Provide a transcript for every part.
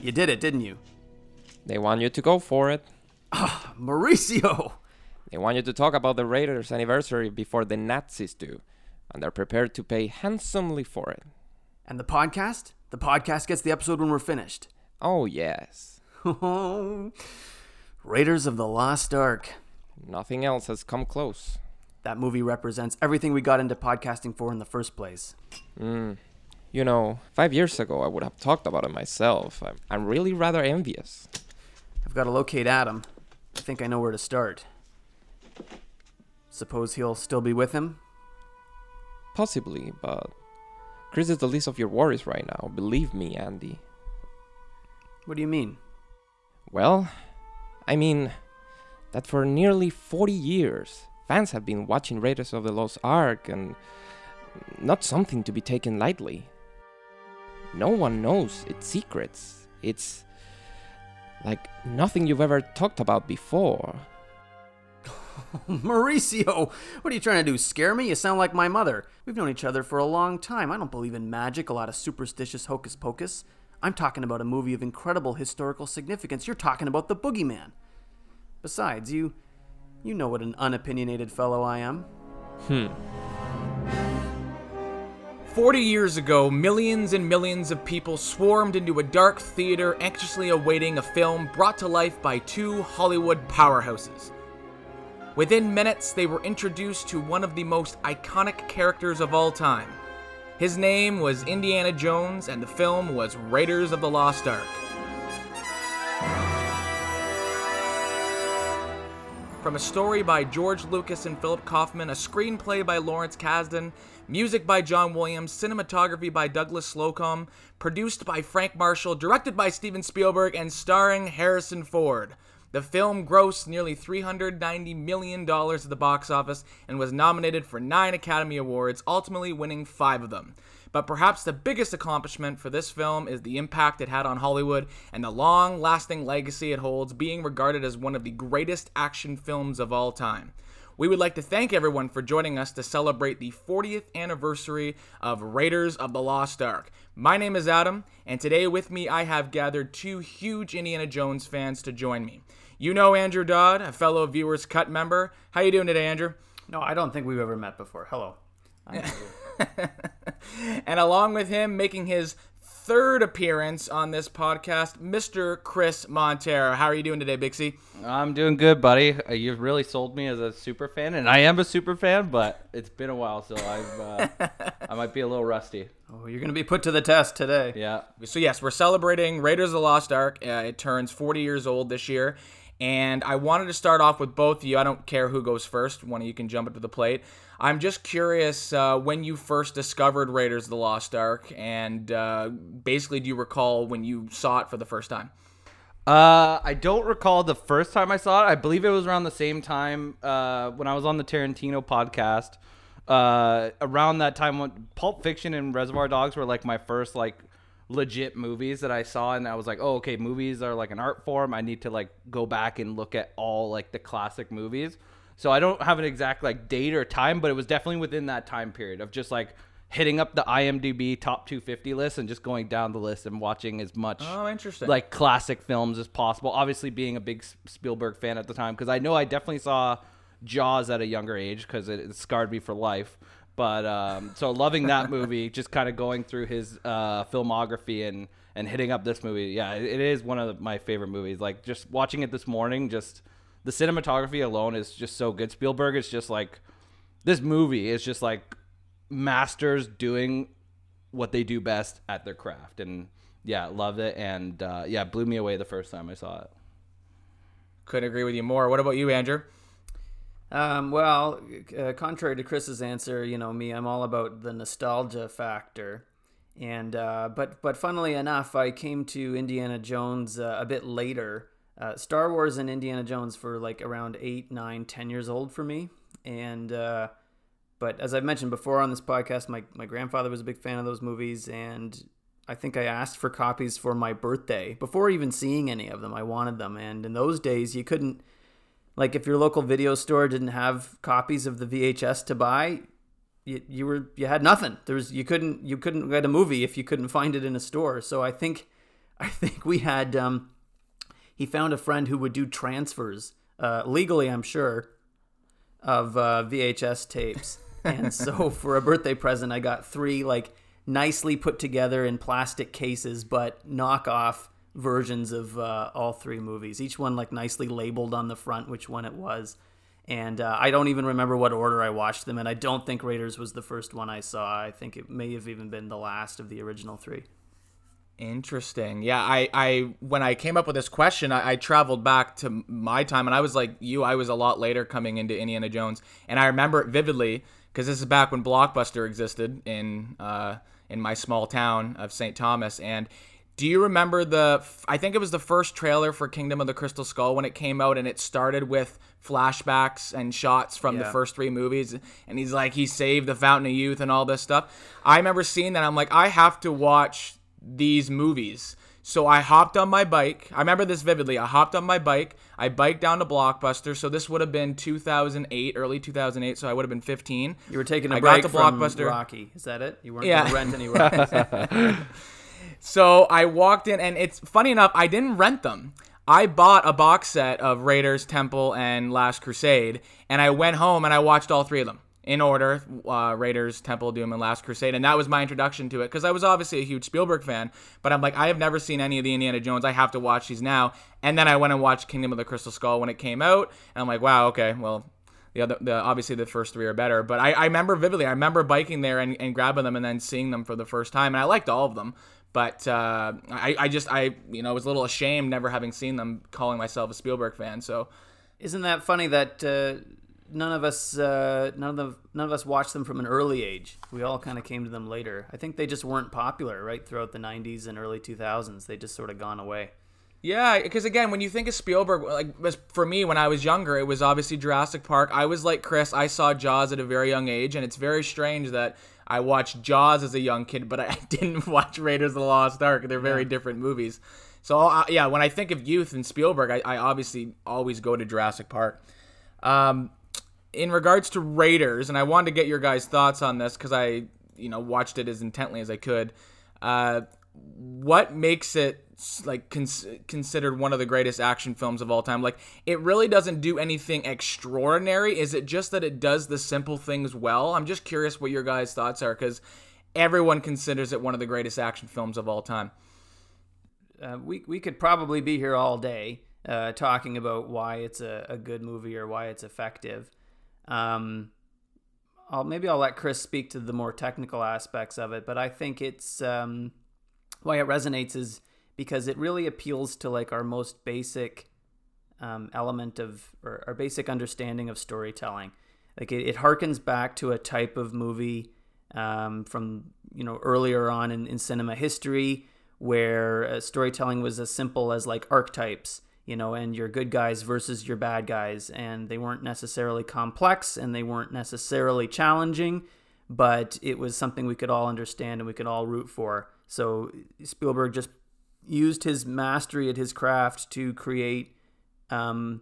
You did it, didn't you? They want you to go for it. Ah, Mauricio! They want you to talk about the Raiders' anniversary before the Nazis do, and they're prepared to pay handsomely for it. And the podcast? The podcast gets the episode when we're finished. Oh, yes. Raiders of the Lost Ark. Nothing else has come close. That movie represents everything we got into podcasting for in the first place. You know, five years ago I would have talked about it myself. I'm, I'm really rather envious. I've got to locate Adam. I think I know where to start. Suppose he'll still be with him? Possibly, but Chris is the least of your worries right now. Believe me, Andy. What do you mean? Well, I mean that for nearly 40 years, fans have been watching Raiders of the Lost Ark and not something to be taken lightly. No one knows its secrets. It's like nothing you've ever talked about before. Mauricio! What are you trying to do? Scare me? You sound like my mother. We've known each other for a long time. I don't believe in magic, a lot of superstitious hocus pocus. I'm talking about a movie of incredible historical significance. You're talking about the boogeyman. Besides, you you know what an unopinionated fellow I am. Hmm. 40 years ago, millions and millions of people swarmed into a dark theater anxiously awaiting a film brought to life by two Hollywood powerhouses. Within minutes, they were introduced to one of the most iconic characters of all time. His name was Indiana Jones, and the film was Raiders of the Lost Ark. From a story by George Lucas and Philip Kaufman, a screenplay by Lawrence Kasdan, music by John Williams, cinematography by Douglas Slocombe, produced by Frank Marshall, directed by Steven Spielberg, and starring Harrison Ford. The film grossed nearly $390 million at the box office and was nominated for nine Academy Awards, ultimately winning five of them. But perhaps the biggest accomplishment for this film is the impact it had on Hollywood and the long lasting legacy it holds, being regarded as one of the greatest action films of all time. We would like to thank everyone for joining us to celebrate the 40th anniversary of Raiders of the Lost Ark. My name is Adam, and today with me I have gathered two huge Indiana Jones fans to join me. You know Andrew Dodd, a fellow Viewers Cut member. How you doing today, Andrew? No, I don't think we've ever met before. Hello. and along with him, making his third appearance on this podcast, Mr. Chris Montero. How are you doing today, Bixie? I'm doing good, buddy. Uh, You've really sold me as a super fan, and I am a super fan, but it's been a while, so I've uh, I might be a little rusty. Oh, you're going to be put to the test today. Yeah. So yes, we're celebrating Raiders of the Lost Ark. Uh, it turns 40 years old this year, and I wanted to start off with both of you. I don't care who goes first. One of you can jump up to the plate. I'm just curious uh, when you first discovered Raiders of the Lost Ark, and uh, basically, do you recall when you saw it for the first time? Uh, I don't recall the first time I saw it. I believe it was around the same time uh, when I was on the Tarantino podcast. Uh, around that time when Pulp Fiction and Reservoir Dogs were like my first like legit movies that I saw, and I was like, oh, okay, movies are like an art form. I need to like go back and look at all like the classic movies. So I don't have an exact like date or time, but it was definitely within that time period of just like hitting up the IMDb top 250 list and just going down the list and watching as much Oh, interesting. like classic films as possible. Obviously, being a big Spielberg fan at the time, because I know I definitely saw Jaws at a younger age because it, it scarred me for life. But um, so loving that movie, just kind of going through his uh, filmography and and hitting up this movie, yeah, it, it is one of my favorite movies. Like just watching it this morning, just the cinematography alone is just so good. Spielberg is just like this movie is just like masters doing what they do best at their craft and yeah loved it and uh, yeah blew me away the first time i saw it Couldn't agree with you more. What about you, Andrew? Um, well, uh, contrary to Chris's answer, you know me, I'm all about the nostalgia factor. And uh, but but funnily enough, I came to Indiana Jones uh, a bit later. Uh, Star Wars and Indiana Jones for like around eight, nine, ten years old for me. And uh, but as I've mentioned before on this podcast, my my grandfather was a big fan of those movies, and I think I asked for copies for my birthday before even seeing any of them. I wanted them, and in those days, you couldn't like if your local video store didn't have copies of the VHS to buy, you, you were you had nothing. There was you couldn't you couldn't get a movie if you couldn't find it in a store. So I think I think we had um, he found a friend who would do transfers uh, legally, I'm sure, of uh, VHS tapes. and so for a birthday present, I got three like nicely put together in plastic cases, but knockoff versions of uh, all three movies. Each one like nicely labeled on the front which one it was. And uh, I don't even remember what order I watched them, and I don't think Raiders was the first one I saw. I think it may have even been the last of the original three. Interesting. Yeah, I, I when I came up with this question, I, I, traveled back to my time, and I was like you. I was a lot later coming into Indiana Jones, and I remember it vividly because this is back when Blockbuster existed in uh, in my small town of St. Thomas. And do you remember the? I think it was the first trailer for Kingdom of the Crystal Skull when it came out, and it started with flashbacks and shots from yeah. the first three movies. And he's like, he saved the Fountain of Youth and all this stuff. I remember seeing that. I'm like, I have to watch these movies. So I hopped on my bike. I remember this vividly. I hopped on my bike. I biked down to Blockbuster. So this would have been 2008, early 2008. So I would have been 15. You were taking a I break got to Blockbuster. Rocky. Is that it? You weren't yeah. going to rent any Rockies. so I walked in, and it's funny enough. I didn't rent them. I bought a box set of Raiders, Temple, and Last Crusade, and I went home and I watched all three of them in order uh, Raiders, Temple of Doom, and Last Crusade. And that was my introduction to it because I was obviously a huge Spielberg fan, but I'm like, I have never seen any of the Indiana Jones. I have to watch these now. And then I went and watched Kingdom of the Crystal Skull when it came out. And I'm like, wow, okay, well, the other, the, obviously the first three are better. But I, I remember vividly, I remember biking there and, and grabbing them and then seeing them for the first time. And I liked all of them. But uh, I, I just, I, you know, was a little ashamed never having seen them, calling myself a Spielberg fan. So, isn't that funny that uh, none of us uh, none of them none of us watched them from an early age. We all kind of came to them later. I think they just weren't popular right throughout the '90s and early 2000s. They just sort of gone away. Yeah, because again, when you think of Spielberg, like for me when I was younger, it was obviously Jurassic Park. I was like Chris. I saw Jaws at a very young age, and it's very strange that I watched Jaws as a young kid, but I didn't watch Raiders of the Lost Ark. They're very yeah. different movies. So uh, yeah, when I think of youth and Spielberg, I, I obviously always go to Jurassic Park. Um, in regards to Raiders, and I wanted to get your guys' thoughts on this because I, you know, watched it as intently as I could. Uh, what makes it like cons- considered one of the greatest action films of all time? Like, it really doesn't do anything extraordinary. Is it just that it does the simple things well? I'm just curious what your guys' thoughts are because everyone considers it one of the greatest action films of all time. Uh, we we could probably be here all day uh, talking about why it's a, a good movie or why it's effective. Um, I'll maybe I'll let Chris speak to the more technical aspects of it, but I think it's um, why it resonates is because it really appeals to like our most basic um, element of or our basic understanding of storytelling. Like it, it harkens back to a type of movie um, from you know earlier on in, in cinema history where uh, storytelling was as simple as like archetypes you know, and your good guys versus your bad guys. And they weren't necessarily complex and they weren't necessarily challenging, but it was something we could all understand and we could all root for. So Spielberg just used his mastery at his craft to create um,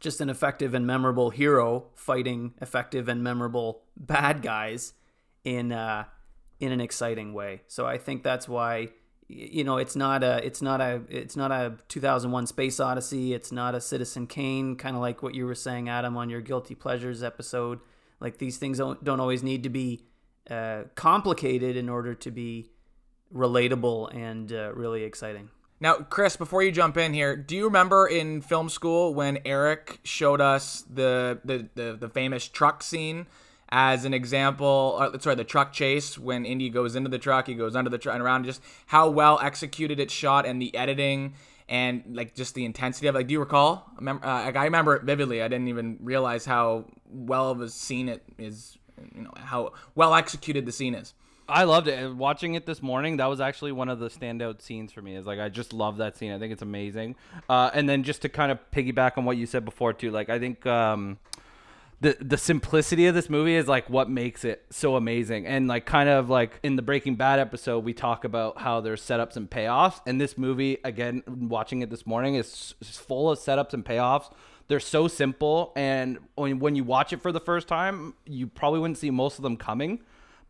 just an effective and memorable hero fighting effective and memorable bad guys in uh, in an exciting way. So I think that's why you know it's not a it's not a it's not a 2001 space odyssey. It's not a citizen kane kind of like what you were saying adam on your guilty pleasures episode. Like these things don't, don't always need to be uh, complicated in order to be relatable and uh, really exciting. Now chris before you jump in here do you remember in film school when eric showed us the the, the, the famous truck scene as an example, uh, sorry, the truck chase when Indy goes into the truck, he goes under the truck and around, just how well executed it's shot and the editing and like just the intensity of. Like, do you recall? I remember, uh, like, I remember it vividly. I didn't even realize how well of a scene it is. You know how well executed the scene is. I loved it. Watching it this morning, that was actually one of the standout scenes for me. Is like I just love that scene. I think it's amazing. Uh, and then just to kind of piggyback on what you said before too, like I think um, the the simplicity of this movie is like what makes it so amazing. And like kind of like in the breaking bad episode we talk about how there's setups and payoffs. And this movie again watching it this morning is, full of setups and payoffs. They're so simple. And when, when you watch it for the first time you probably wouldn't see most of them coming.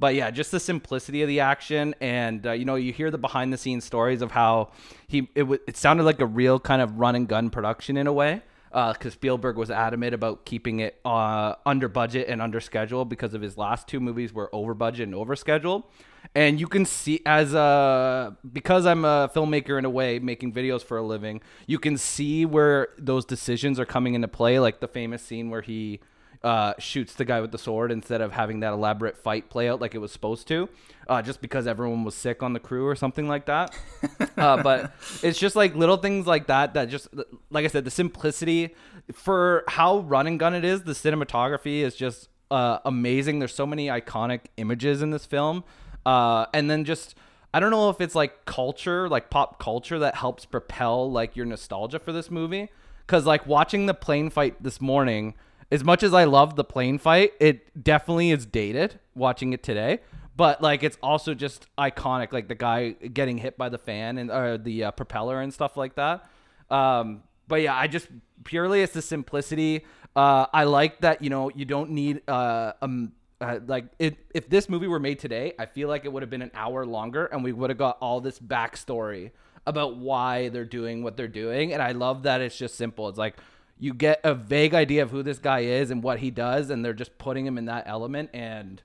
But yeah, just the simplicity of the action, and uh, you know, you hear the behind the scenes stories of how he it, w- it sounded like a real kind of run and gun production in a way because uh, Spielberg was adamant about keeping it uh, under budget and under schedule because of his last two movies were over budget and over schedule. And you can see as a because I'm a filmmaker in a way, making videos for a living, you can see where those decisions are coming into play, like the famous scene where he uh, shoots the guy with the sword instead of having that elaborate fight play out like it was supposed to, uh, just because everyone was sick on the crew or something like that. uh, but it's just like little things like that that just, like I said, the simplicity for how run and gun it is. The cinematography is just uh, amazing. There's so many iconic images in this film, uh, and then just. I don't know if it's like culture, like pop culture that helps propel like your nostalgia for this movie. Cause like watching the plane fight this morning, as much as I love the plane fight, it definitely is dated watching it today. But like it's also just iconic, like the guy getting hit by the fan and or the uh, propeller and stuff like that. Um, but yeah, I just purely it's the simplicity. Uh, I like that you know you don't need uh, um uh, like it, if this movie were made today, I feel like it would have been an hour longer and we would have got all this backstory about why they're doing what they're doing. And I love that it's just simple. It's like you get a vague idea of who this guy is and what he does, and they're just putting him in that element and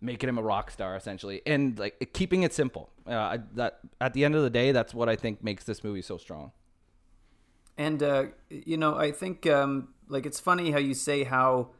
making him a rock star essentially, and like keeping it simple. Uh, that at the end of the day, that's what I think makes this movie so strong. And uh, you know, I think um, like it's funny how you say how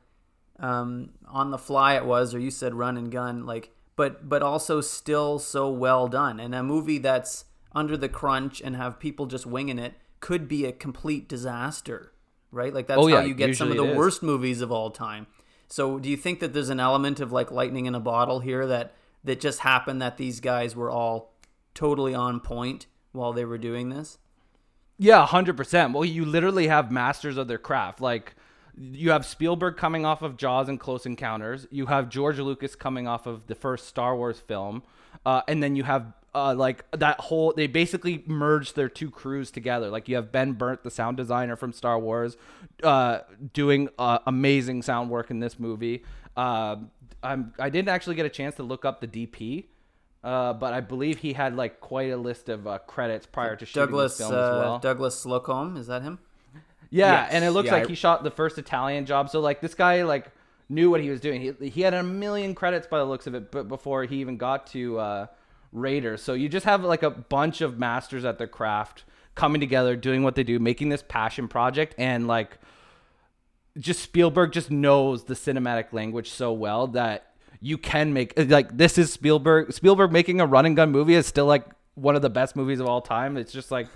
um, on the fly it was, or you said run and gun, like, but but also still so well done. And a movie that's under the crunch and have people just winging it could be a complete disaster right? Like that's oh, yeah, how you get some of the worst movies of all time. So do you think that there's an element of like lightning in a bottle here that that just happened that these guys were all totally on point while they were doing this? Yeah, 100%. Well, you literally have masters of their craft. Like you have Spielberg coming off of Jaws and Close Encounters. You have George Lucas coming off of the first Star Wars film. Uh, and then you have uh, like that whole they basically merged their two crews together. Like you have Ben Burtt, the sound designer from Star Wars, uh, doing uh, amazing sound work in this movie. Uh, I'm I didn't actually get a chance to look up the DP, uh, but I believe he had like quite a list of uh, credits prior to shooting Douglas, this film as well. Douglas Slocombe, is that him? Yeah, yes. and it looks yeah, like I... he shot the first Italian job. So like this guy like knew what he was doing. He he had a million credits by the looks of it, but before he even got to Raiders. So you just have like a bunch of masters at their craft coming together, doing what they do, making this passion project, and like just Spielberg just knows the cinematic language so well that you can make like this is Spielberg. Spielberg making a run and gun movie is still like one of the best movies of all time. It's just like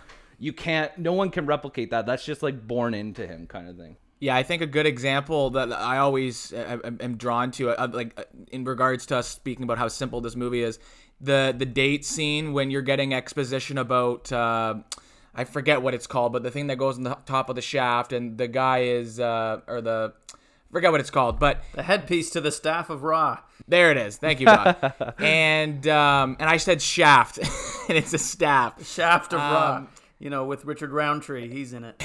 you can't, no one can replicate that. That's just like born into him, kind of thing. Yeah, I think a good example that I always am drawn to, uh, like uh, in regards to us speaking about how simple this movie is, the the date scene when you're getting exposition about uh, I forget what it's called, but the thing that goes on the top of the shaft and the guy is uh, or the forget what it's called, but the headpiece to the staff of Ra. There it is. Thank you, Bob. and um, and I said shaft, and it's a staff. Shaft of um, Ra. You know, with Richard Roundtree, he's in it.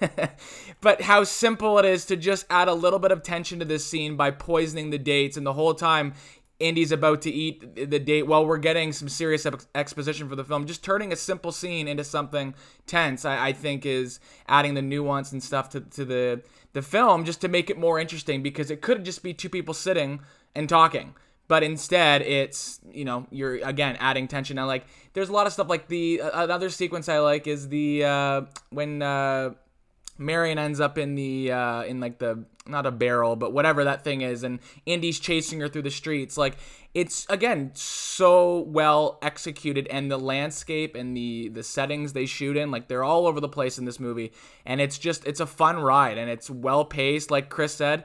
but how simple it is to just add a little bit of tension to this scene by poisoning the dates, and the whole time Indy's about to eat the date while we're getting some serious exposition for the film. Just turning a simple scene into something tense, I, I, think, is adding the nuance and stuff to, to the the film just to make it more interesting because it could just be two people sitting and talking. But instead, it's you know you're again adding tension. And like there's a lot of stuff like the uh, another sequence I like is the uh, when uh, Marion ends up in the uh, in like the not a barrel, but whatever that thing is, and Indy's chasing her through the streets. Like it's again so well executed, and the landscape and the the settings they shoot in, like they're all over the place in this movie, and it's just it's a fun ride, and it's well paced. Like Chris said,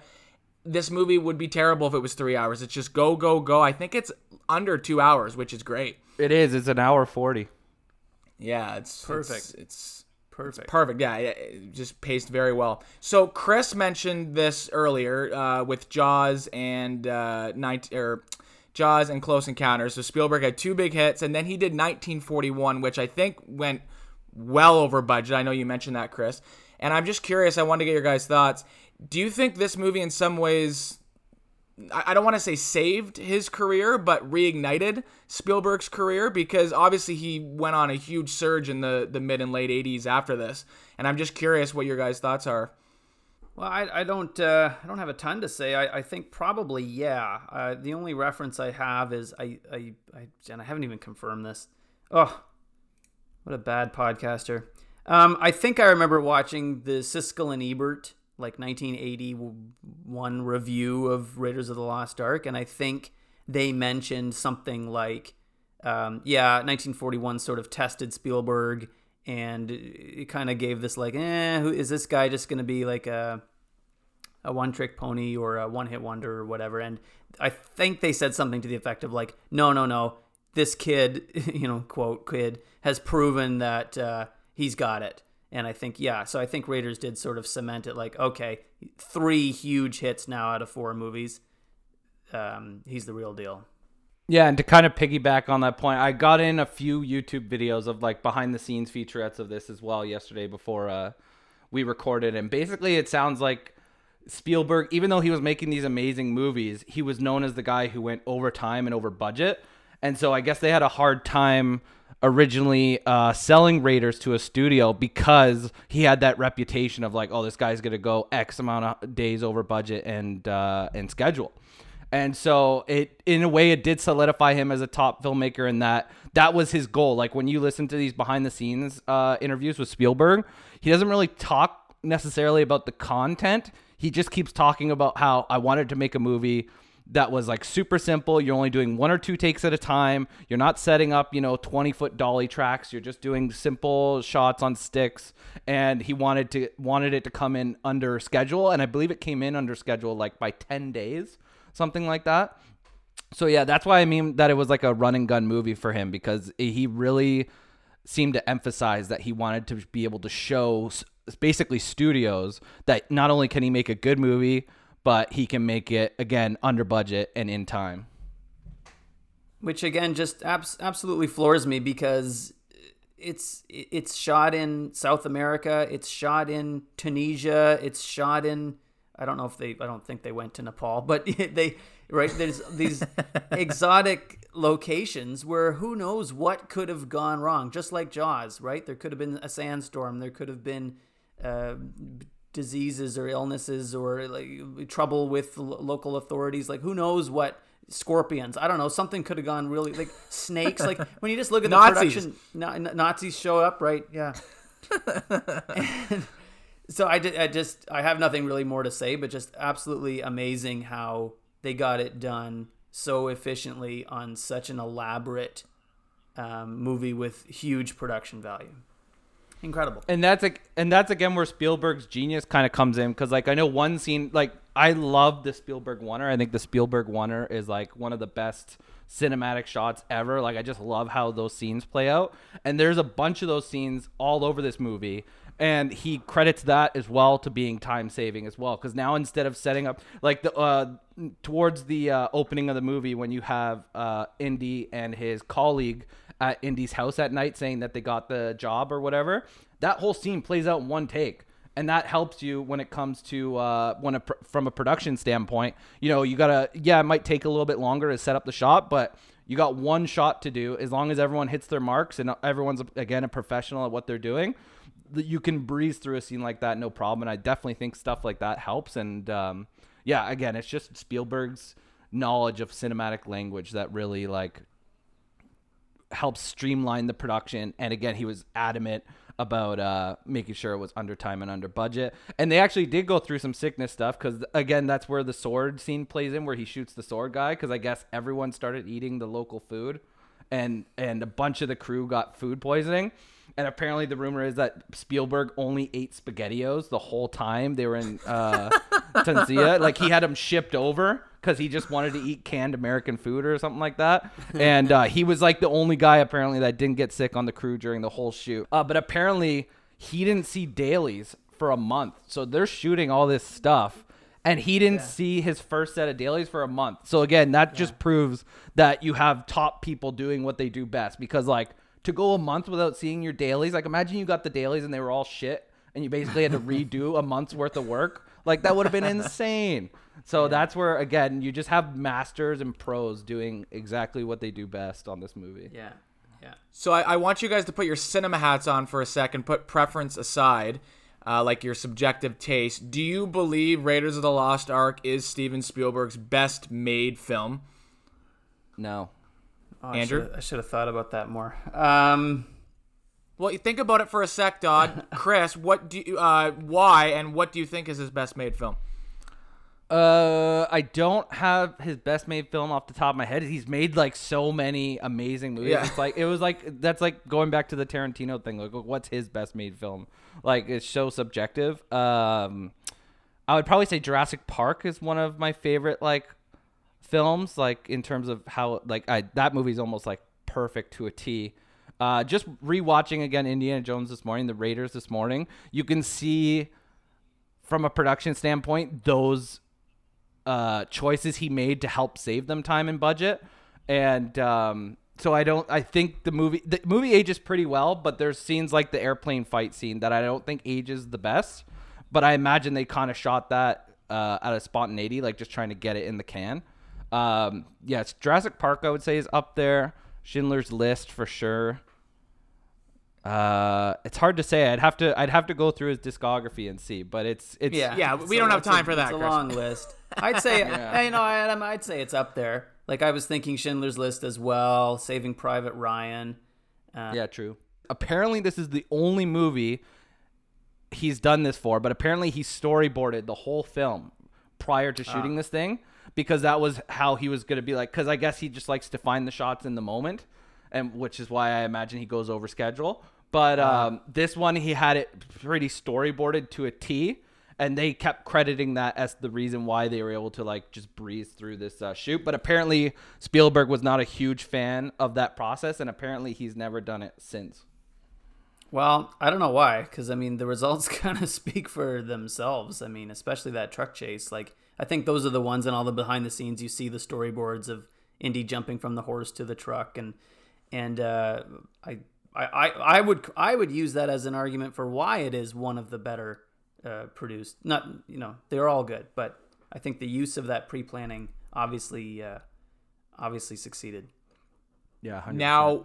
this movie would be terrible if it was three hours. It's just go go go. I think it's under two hours, which is great. It is. It's an hour forty. Yeah, it's perfect. it's, it's Perfect. It's perfect. Yeah, it just paced very well. So Chris mentioned this earlier uh, with Jaws and uh, night or Jaws and Close Encounters. So Spielberg had two big hits, and then he did 1941, which I think went well over budget. I know you mentioned that, Chris. And I'm just curious. I want to get your guys' thoughts. Do you think this movie, in some ways, I don't want to say saved his career, but reignited Spielberg's career because obviously he went on a huge surge in the, the mid and late 80s after this. And I'm just curious what your guys' thoughts are. Well, I, I don't uh, I don't have a ton to say. I, I think probably yeah. Uh, the only reference I have is I, I I and I haven't even confirmed this. Oh, what a bad podcaster. Um, I think I remember watching the Siskel and Ebert like 1981 review of Raiders of the Lost Ark, and I think they mentioned something like, um, yeah, 1941 sort of tested Spielberg, and it kind of gave this like, eh, who is this guy just going to be like a a one trick pony or a one hit wonder or whatever? And I think they said something to the effect of like, no, no, no, this kid, you know, quote kid, has proven that uh, he's got it. And I think, yeah, so I think Raiders did sort of cement it like, okay, three huge hits now out of four movies. Um, he's the real deal. Yeah, and to kind of piggyback on that point, I got in a few YouTube videos of like behind the scenes featurettes of this as well yesterday before uh, we recorded. And basically, it sounds like Spielberg, even though he was making these amazing movies, he was known as the guy who went over time and over budget. And so I guess they had a hard time originally uh, selling Raiders to a studio because he had that reputation of like, oh, this guy's gonna go X amount of days over budget and uh, and schedule. And so it in a way it did solidify him as a top filmmaker in that that was his goal. Like when you listen to these behind the scenes uh, interviews with Spielberg, he doesn't really talk necessarily about the content. He just keeps talking about how I wanted to make a movie that was like super simple. You're only doing one or two takes at a time. You're not setting up, you know, 20 foot dolly tracks. You're just doing simple shots on sticks. And he wanted to wanted it to come in under schedule, and I believe it came in under schedule like by 10 days, something like that. So yeah, that's why I mean that it was like a run and gun movie for him because he really seemed to emphasize that he wanted to be able to show basically studios that not only can he make a good movie but he can make it again under budget and in time. Which again just abs- absolutely floors me because it's it's shot in South America, it's shot in Tunisia, it's shot in I don't know if they I don't think they went to Nepal, but they right there's these exotic locations where who knows what could have gone wrong just like Jaws, right? There could have been a sandstorm, there could have been uh, diseases or illnesses or like trouble with local authorities like who knows what scorpions i don't know something could have gone really like snakes like when you just look at the Nazis. production na- nazis show up right? Yeah. So I, did, I just i have nothing really more to say but just absolutely amazing how they got it done so efficiently on such an elaborate um, movie with huge production value incredible And that's like, and that's again where Spielberg's genius kind of comes in because like I know one scene like I love the Spielberg oner. I think the Spielberg oner is like one of the best cinematic shots ever. Like I just love how those scenes play out. And there's a bunch of those scenes all over this movie. And he credits that as well to being time saving as well. Because now instead of setting up like the uh, towards the uh, opening of the movie when you have uh, Indy and his colleague at Indy's house at night saying that they got the job or whatever, that whole scene plays out in one take and that helps you when it comes to uh, when a, from a production standpoint. You know, you gotta yeah, it might take a little bit longer to set up the shot, but you got one shot to do. As long as everyone hits their marks and everyone's again a professional at what they're doing, you can breeze through a scene like that no problem. And I definitely think stuff like that helps. And um, yeah, again, it's just Spielberg's knowledge of cinematic language that really like helps streamline the production. And again, he was adamant about uh, making sure it was under time and under budget. And they actually did go through some sickness stuff because, again, that's where the sword scene plays in, where he shoots the sword guy. Because I guess everyone started eating the local food, and and a bunch of the crew got food poisoning. And apparently, the rumor is that Spielberg only ate SpaghettiOs the whole time they were in uh, Tanzania. Like he had them shipped over because he just wanted to eat canned American food or something like that. And uh, he was like the only guy apparently that didn't get sick on the crew during the whole shoot. Uh, but apparently, he didn't see dailies for a month. So they're shooting all this stuff. And he didn't see his first set of dailies for a month. So again, that just proves that you have top people doing what they do best. Because like to go a month without seeing your dailies, like imagine you got the dailies and they were all shit, and you basically had to redo a month's worth of work. Like that would have been insane. So that's where again you just have masters and pros doing exactly what they do best on this movie. Yeah. Yeah. So I, I want you guys to put your cinema hats on for a second, put preference aside, uh, like your subjective taste. Do you believe Raiders of the Lost Ark is Steven Spielberg's best made film? No. Oh, Andrew? I should've- I should have thought about that more. Um, Well, you think about it for a sec, Dodd. Chris, what do you, uh, why and what do you think is his best made film? Uh, I don't have his best made film off the top of my head. He's made like so many amazing movies. Yeah. It's like it was like that's like going back to the Tarantino thing. Like, what's his best made film? Like, it's so subjective. Um, I would probably say Jurassic Park is one of my favorite like films. Like in terms of how like I that movie's almost like perfect to a T. Uh, just rewatching again Indiana Jones this morning, The Raiders this morning, you can see from a production standpoint those uh, choices he made to help save them time and budget. And um, so I don't. I think the movie the movie ages pretty well, but there's scenes like the airplane fight scene that I don't think ages the best. But I imagine they kind of shot that uh, out of spontaneity, like just trying to get it in the can. Um, yeah, it's Jurassic Park. I would say is up there. Schindler's List for sure. Uh, it's hard to say. I'd have to. I'd have to go through his discography and see. But it's. It's. yeah. Yeah, we So don't have time a- for that, It's a Chris. long list. I'd say, yeah. you know, Adam, I'd say it's up there. Like I was thinking Schindler's List as well, Saving Private Ryan. Uh, Yeah, true. Apparently, this is the only movie he's done this for, but apparently he storyboarded the whole film prior to shooting this thing because that was how he was going to be like cuz I guess he just likes to find the shots in the moment and which is why I imagine he goes over schedule. But um, this one he had it pretty storyboarded to a T and they kept crediting that as the reason why they were able to like just breeze through this uh, shoot. But apparently Spielberg was not a huge fan of that process, and apparently he's never done it since. Well, I don't know why, because I mean the results kind of speak for themselves. I mean, especially that truck chase. Like I think those are the ones in all the behind the scenes. You see the storyboards of Indy jumping from the horse to the truck, and and uh, I, I I would I would use that as an argument for why it is one of the better uh, produced. Not you know they're all good, but I think the use of that pre planning obviously uh, obviously succeeded. Yeah. Now,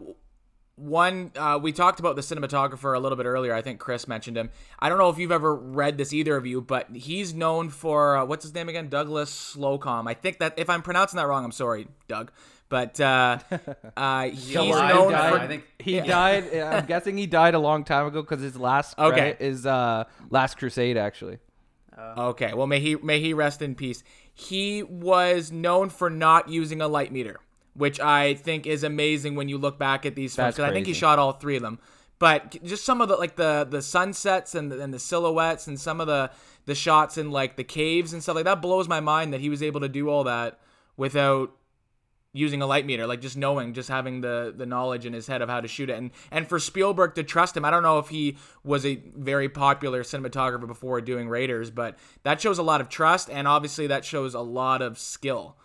one uh, we talked about the cinematographer a little bit earlier. I think Chris mentioned him. I don't know if you've ever read this either of you, but he's known for uh, what's his name again? Douglas Slocombe. I think that if I'm pronouncing that wrong, I'm sorry, Doug. But uh, uh, he's alive known guy? for I think- he died. I'm guessing he died a long time ago because his last Okay. credit is uh, Last Crusade actually. Okay, well may he may he rest in peace. He was known for not using a light meter, which I think is amazing when you look back at these films. Because I think he shot all three of them. But just some of the like the the sunsets and the, and the silhouettes and some of the the shots in like the caves and stuff like that blows my mind that he was able to do all that without using a light meter like just knowing just having the the knowledge in his head of how to shoot it and and for Spielberg to trust him I don't know if he was a very popular cinematographer before doing Raiders but that shows a lot of trust and obviously that shows a lot of skill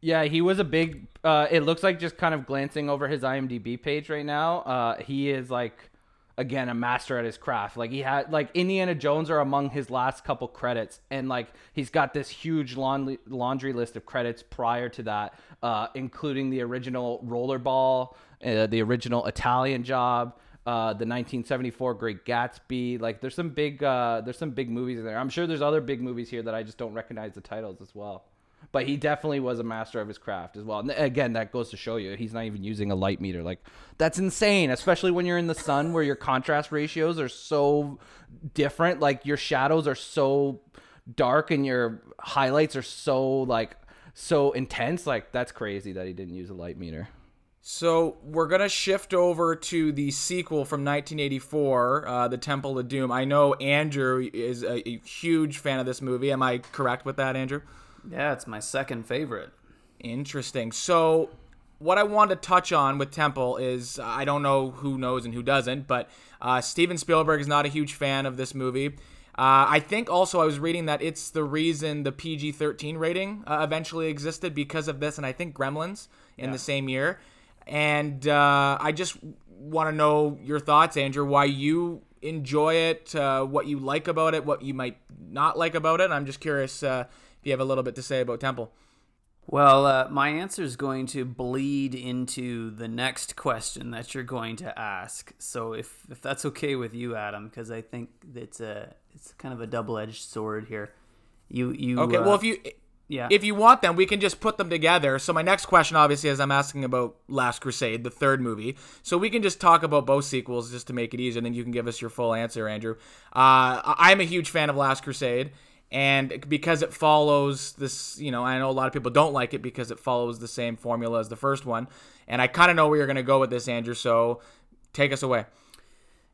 Yeah, he was a big. Uh, it looks like just kind of glancing over his IMDb page right now. Uh, he is like, again, a master at his craft. Like he had like Indiana Jones are among his last couple credits, and like he's got this huge laundry laundry list of credits prior to that, uh, including the original Rollerball, uh, the original Italian Job. Uh, the 1974 Great Gatsby, like there's some big, uh, there's some big movies in there. I'm sure there's other big movies here that I just don't recognize the titles as well but he definitely was a master of his craft as well. And again, that goes to show you he's not even using a light meter. Like that's insane, especially when you're in the sun where your contrast ratios are so different. Like your shadows are so dark and your highlights are so like so intense. Like that's crazy that he didn't use a light meter. So we're gonna shift over to the sequel from 1984, uh, The Temple of Doom. I know Andrew is a, a huge fan of this movie. Am I correct with that, Andrew? Yeah, it's my second favorite. Interesting. So, what I want to touch on with Temple is I don't know who knows and who doesn't, but uh, Steven Spielberg is not a huge fan of this movie. Uh, I think also I was reading that it's the reason the PG 13 rating uh, eventually existed because of this, and I think Gremlins in the same year. And uh, I just want to know your thoughts, Andrew, why you enjoy it, uh, what you like about it, what you might not like about it. I'm just curious uh, if you have a little bit to say about Temple. Well, uh, my answer is going to bleed into the next question that you're going to ask. So, if, if that's okay with you, Adam, because I think it's a it's kind of a double edged sword here. You you okay? Uh, well, if you yeah if you want them, we can just put them together. So my next question, obviously, is I'm asking about Last Crusade, the third movie. So we can just talk about both sequels just to make it easier, and then you can give us your full answer, Andrew. Uh, I'm a huge fan of Last Crusade and because it follows this you know i know a lot of people don't like it because it follows the same formula as the first one. And i kind of know where you're going to go with this andrew so take us away.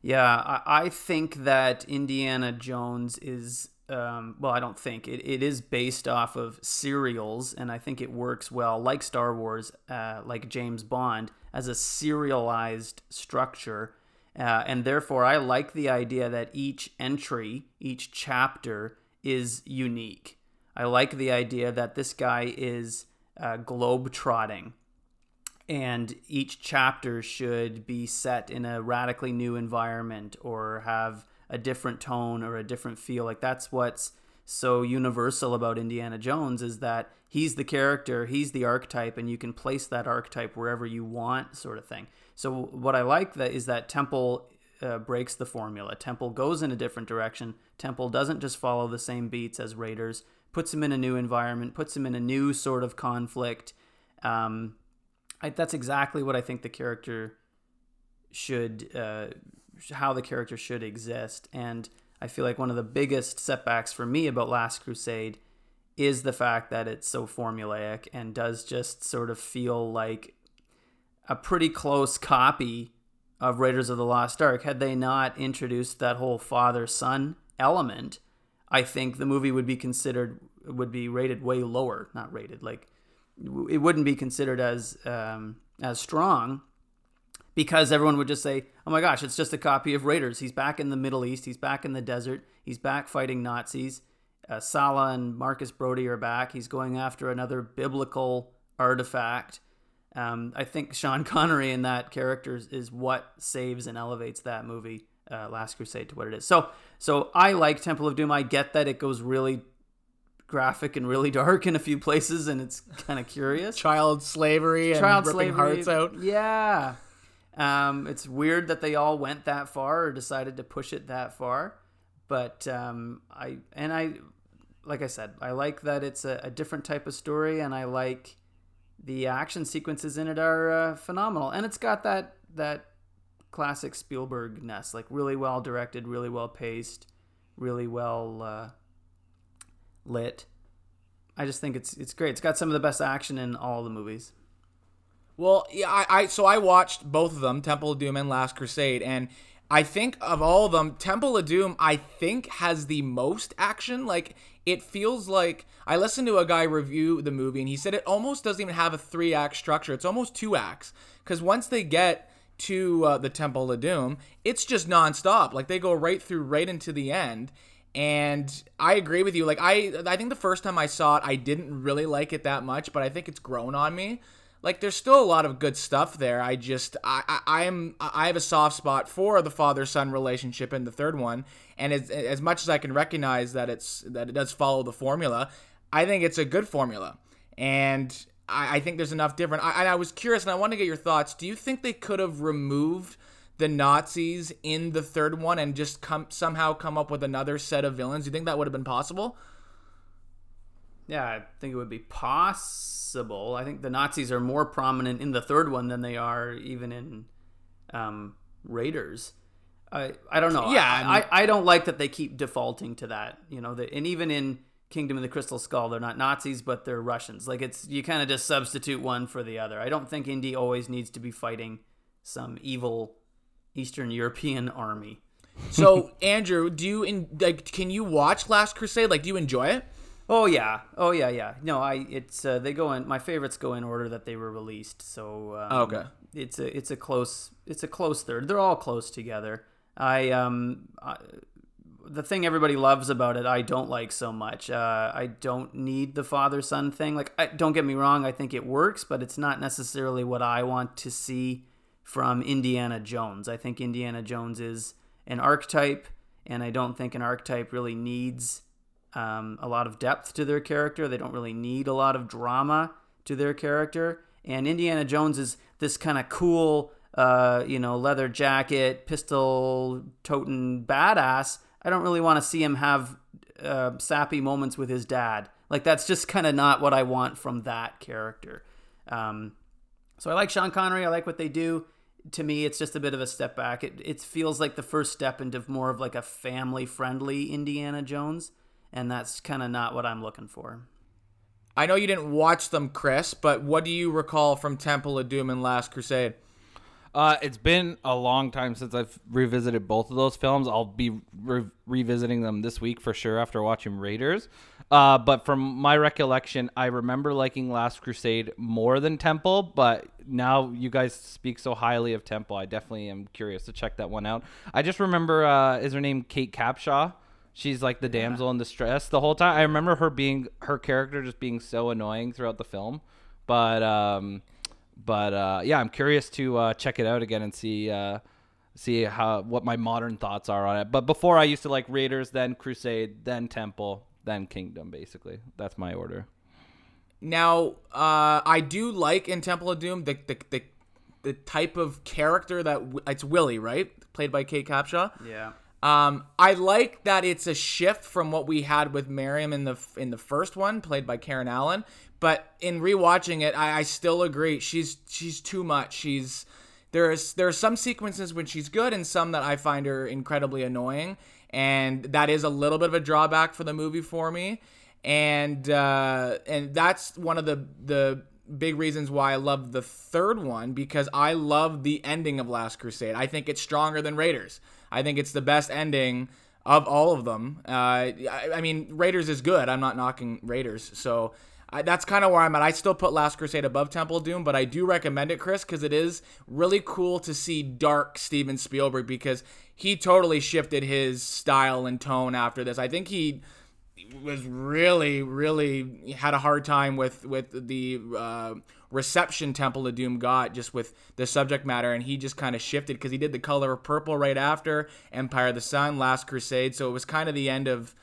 Yeah i, think that indiana jones is um, well i don't think. It, it is based off of serials and i think it works well like star wars uh, like james bond as a serialized structure. Uh, and therefore i like the idea that each entry each chapter is unique. I like the idea that this guy is uh, globe trotting, and each chapter should be set in a radically new environment or have a different tone or a different feel. Like that's what's so universal about Indiana Jones is that he's the character, he's the archetype, and you can place that archetype wherever you want, sort of thing. So what I like that is that Temple uh, breaks the formula. Temple goes in a different direction. Temple doesn't just follow the same beats as Raiders. Puts him in a new environment. Puts him in a new sort of conflict. Um, I, that's exactly what I think the character should, uh, how the character should exist. And I feel like one of the biggest setbacks for me about Last Crusade is the fact that it's so formulaic and does just sort of feel like a pretty close copy of Raiders of the Lost Ark. Had they not introduced that whole father son element, I think the movie would be considered would be rated way lower. Not rated like it wouldn't be considered as um, as strong because everyone would just say, "Oh my gosh, it's just a copy of Raiders. He's back in the Middle East. He's back in the desert. He's back fighting Nazis. Uh, Sallah and Marcus Brody are back. He's going after another biblical artifact." Um, I think Sean Connery in that character is, what saves and elevates that movie, uh, Last Crusade, to what it is. So, so I like Temple of Doom. I get that it goes really graphic and really dark in a few places, and it's kind of curious. Child slavery and Child ripping slavery, hearts out. Yeah. Um, it's weird that they all went that far or decided to push it that far, but um, I and I, like I said, I like that it's a, a different type of story, and I like the action sequences in it are uh, phenomenal, and it's got that that classic Spielberg ness, like really well directed, really well paced, really well uh, lit. I just think it's it's great. It's got some of the best action in all the movies. Well, yeah, I, I so I watched both of them, Temple of Doom and Last Crusade, and I think of all of them, Temple of Doom I think has the most action. Like it feels like I listened to a guy review the movie and he said it almost doesn't even have a three act structure. It's almost two acts because once they get to uh, the Temple of Doom, it's just nonstop. Like they go right through, right into the end. And I agree with you. Like I, I think the first time I saw it, I didn't really like it that much, but I think it's grown on me like there's still a lot of good stuff there. I just I I am I have a soft spot for the father son relationship in the third one, and as as much as I can recognize that it's that it does follow the formula, I think it's a good formula, and I, I think there's enough different. I, I was curious, and I want to get your thoughts. Do you think they could have removed? the Nazis in the third one and just come somehow come up with another set of villains? Do you think that would have been possible? Yeah, I think it would be possible. I think the Nazis are more prominent in the third one than they are even in um, Raiders. I I don't know. Yeah, I, I, I, don't like that they keep defaulting to that. You know, the, and even in Kingdom of the Crystal Skull, they're not Nazis, but they're Russians. Like it's you kind of just substitute one for the other. I don't think Indy always needs to be fighting some evil Eastern European army. So, Andrew, do you in, like? Can you watch Last Crusade? Like, do you enjoy it? Oh yeah, oh yeah, yeah. No, I it's uh, they go in. My favorites go in order that they were released. So um, okay, it's a it's a close it's a close third. They're all close together. I um I, the thing everybody loves about it, I don't like so much. Uh, I don't need the father son thing. Like, I, don't get me wrong, I think it works, but it's not necessarily what I want to see from Indiana Jones. I think Indiana Jones is an archetype, and I don't think an archetype really needs um, a lot of depth to their character. They don't really need a lot of drama to their character. And Indiana Jones is this kind of cool, uh, you know, leather jacket, pistol toting badass. I don't really want to see him have uh, sappy moments with his dad. Like that's just kind of not what I want from that character. Um, so I like Sean Connery. I like what they do. To me, it's just a bit of a step back. It it feels like the first step into more of like a family friendly Indiana Jones, and that's kind of not what I'm looking for. I know you didn't watch them, Chris, but what do you recall from Temple of Doom and Last Crusade? Uh, it's been a long time since I've revisited both of those films. I'll be re- revisiting them this week for sure after watching Raiders. Uh, but from my recollection, I remember liking Last Crusade more than Temple. But now you guys speak so highly of Temple, I definitely am curious to check that one out. I just remember, uh, is her name Kate Capshaw? She's like the damsel in distress the whole time. I remember her being her character just being so annoying throughout the film. But um, but uh, yeah, I'm curious to uh, check it out again and see uh, see how what my modern thoughts are on it. But before I used to like Raiders, then Crusade, then Temple, then Kingdom. Basically, that's my order. Now, uh, I do like in Temple of Doom the the, the, the type of character that it's Willie, right, played by Kate Capshaw. Yeah. Um, I like that it's a shift from what we had with Marion in the in the first one, played by Karen Allen. But in rewatching it, I, I still agree she's she's too much. She's there's there are some sequences when she's good and some that I find her incredibly annoying, and that is a little bit of a drawback for the movie for me. And uh, and that's one of the the big reasons why I love the third one because I love the ending of Last Crusade. I think it's stronger than Raiders. I think it's the best ending of all of them. Uh, I, I, mean, Raiders is good. I'm not knocking Raiders, so I, that's kind of where I'm at. I still put Last Crusade above Temple Doom, but I do recommend it, Chris, because it is really cool to see dark Steven Spielberg because he totally shifted his style and tone after this. I think he was really, really had a hard time with with the uh, reception Temple of Doom got just with the subject matter, and he just kind of shifted because he did the color of purple right after Empire of the Sun, Last Crusade, so it was kind of the end of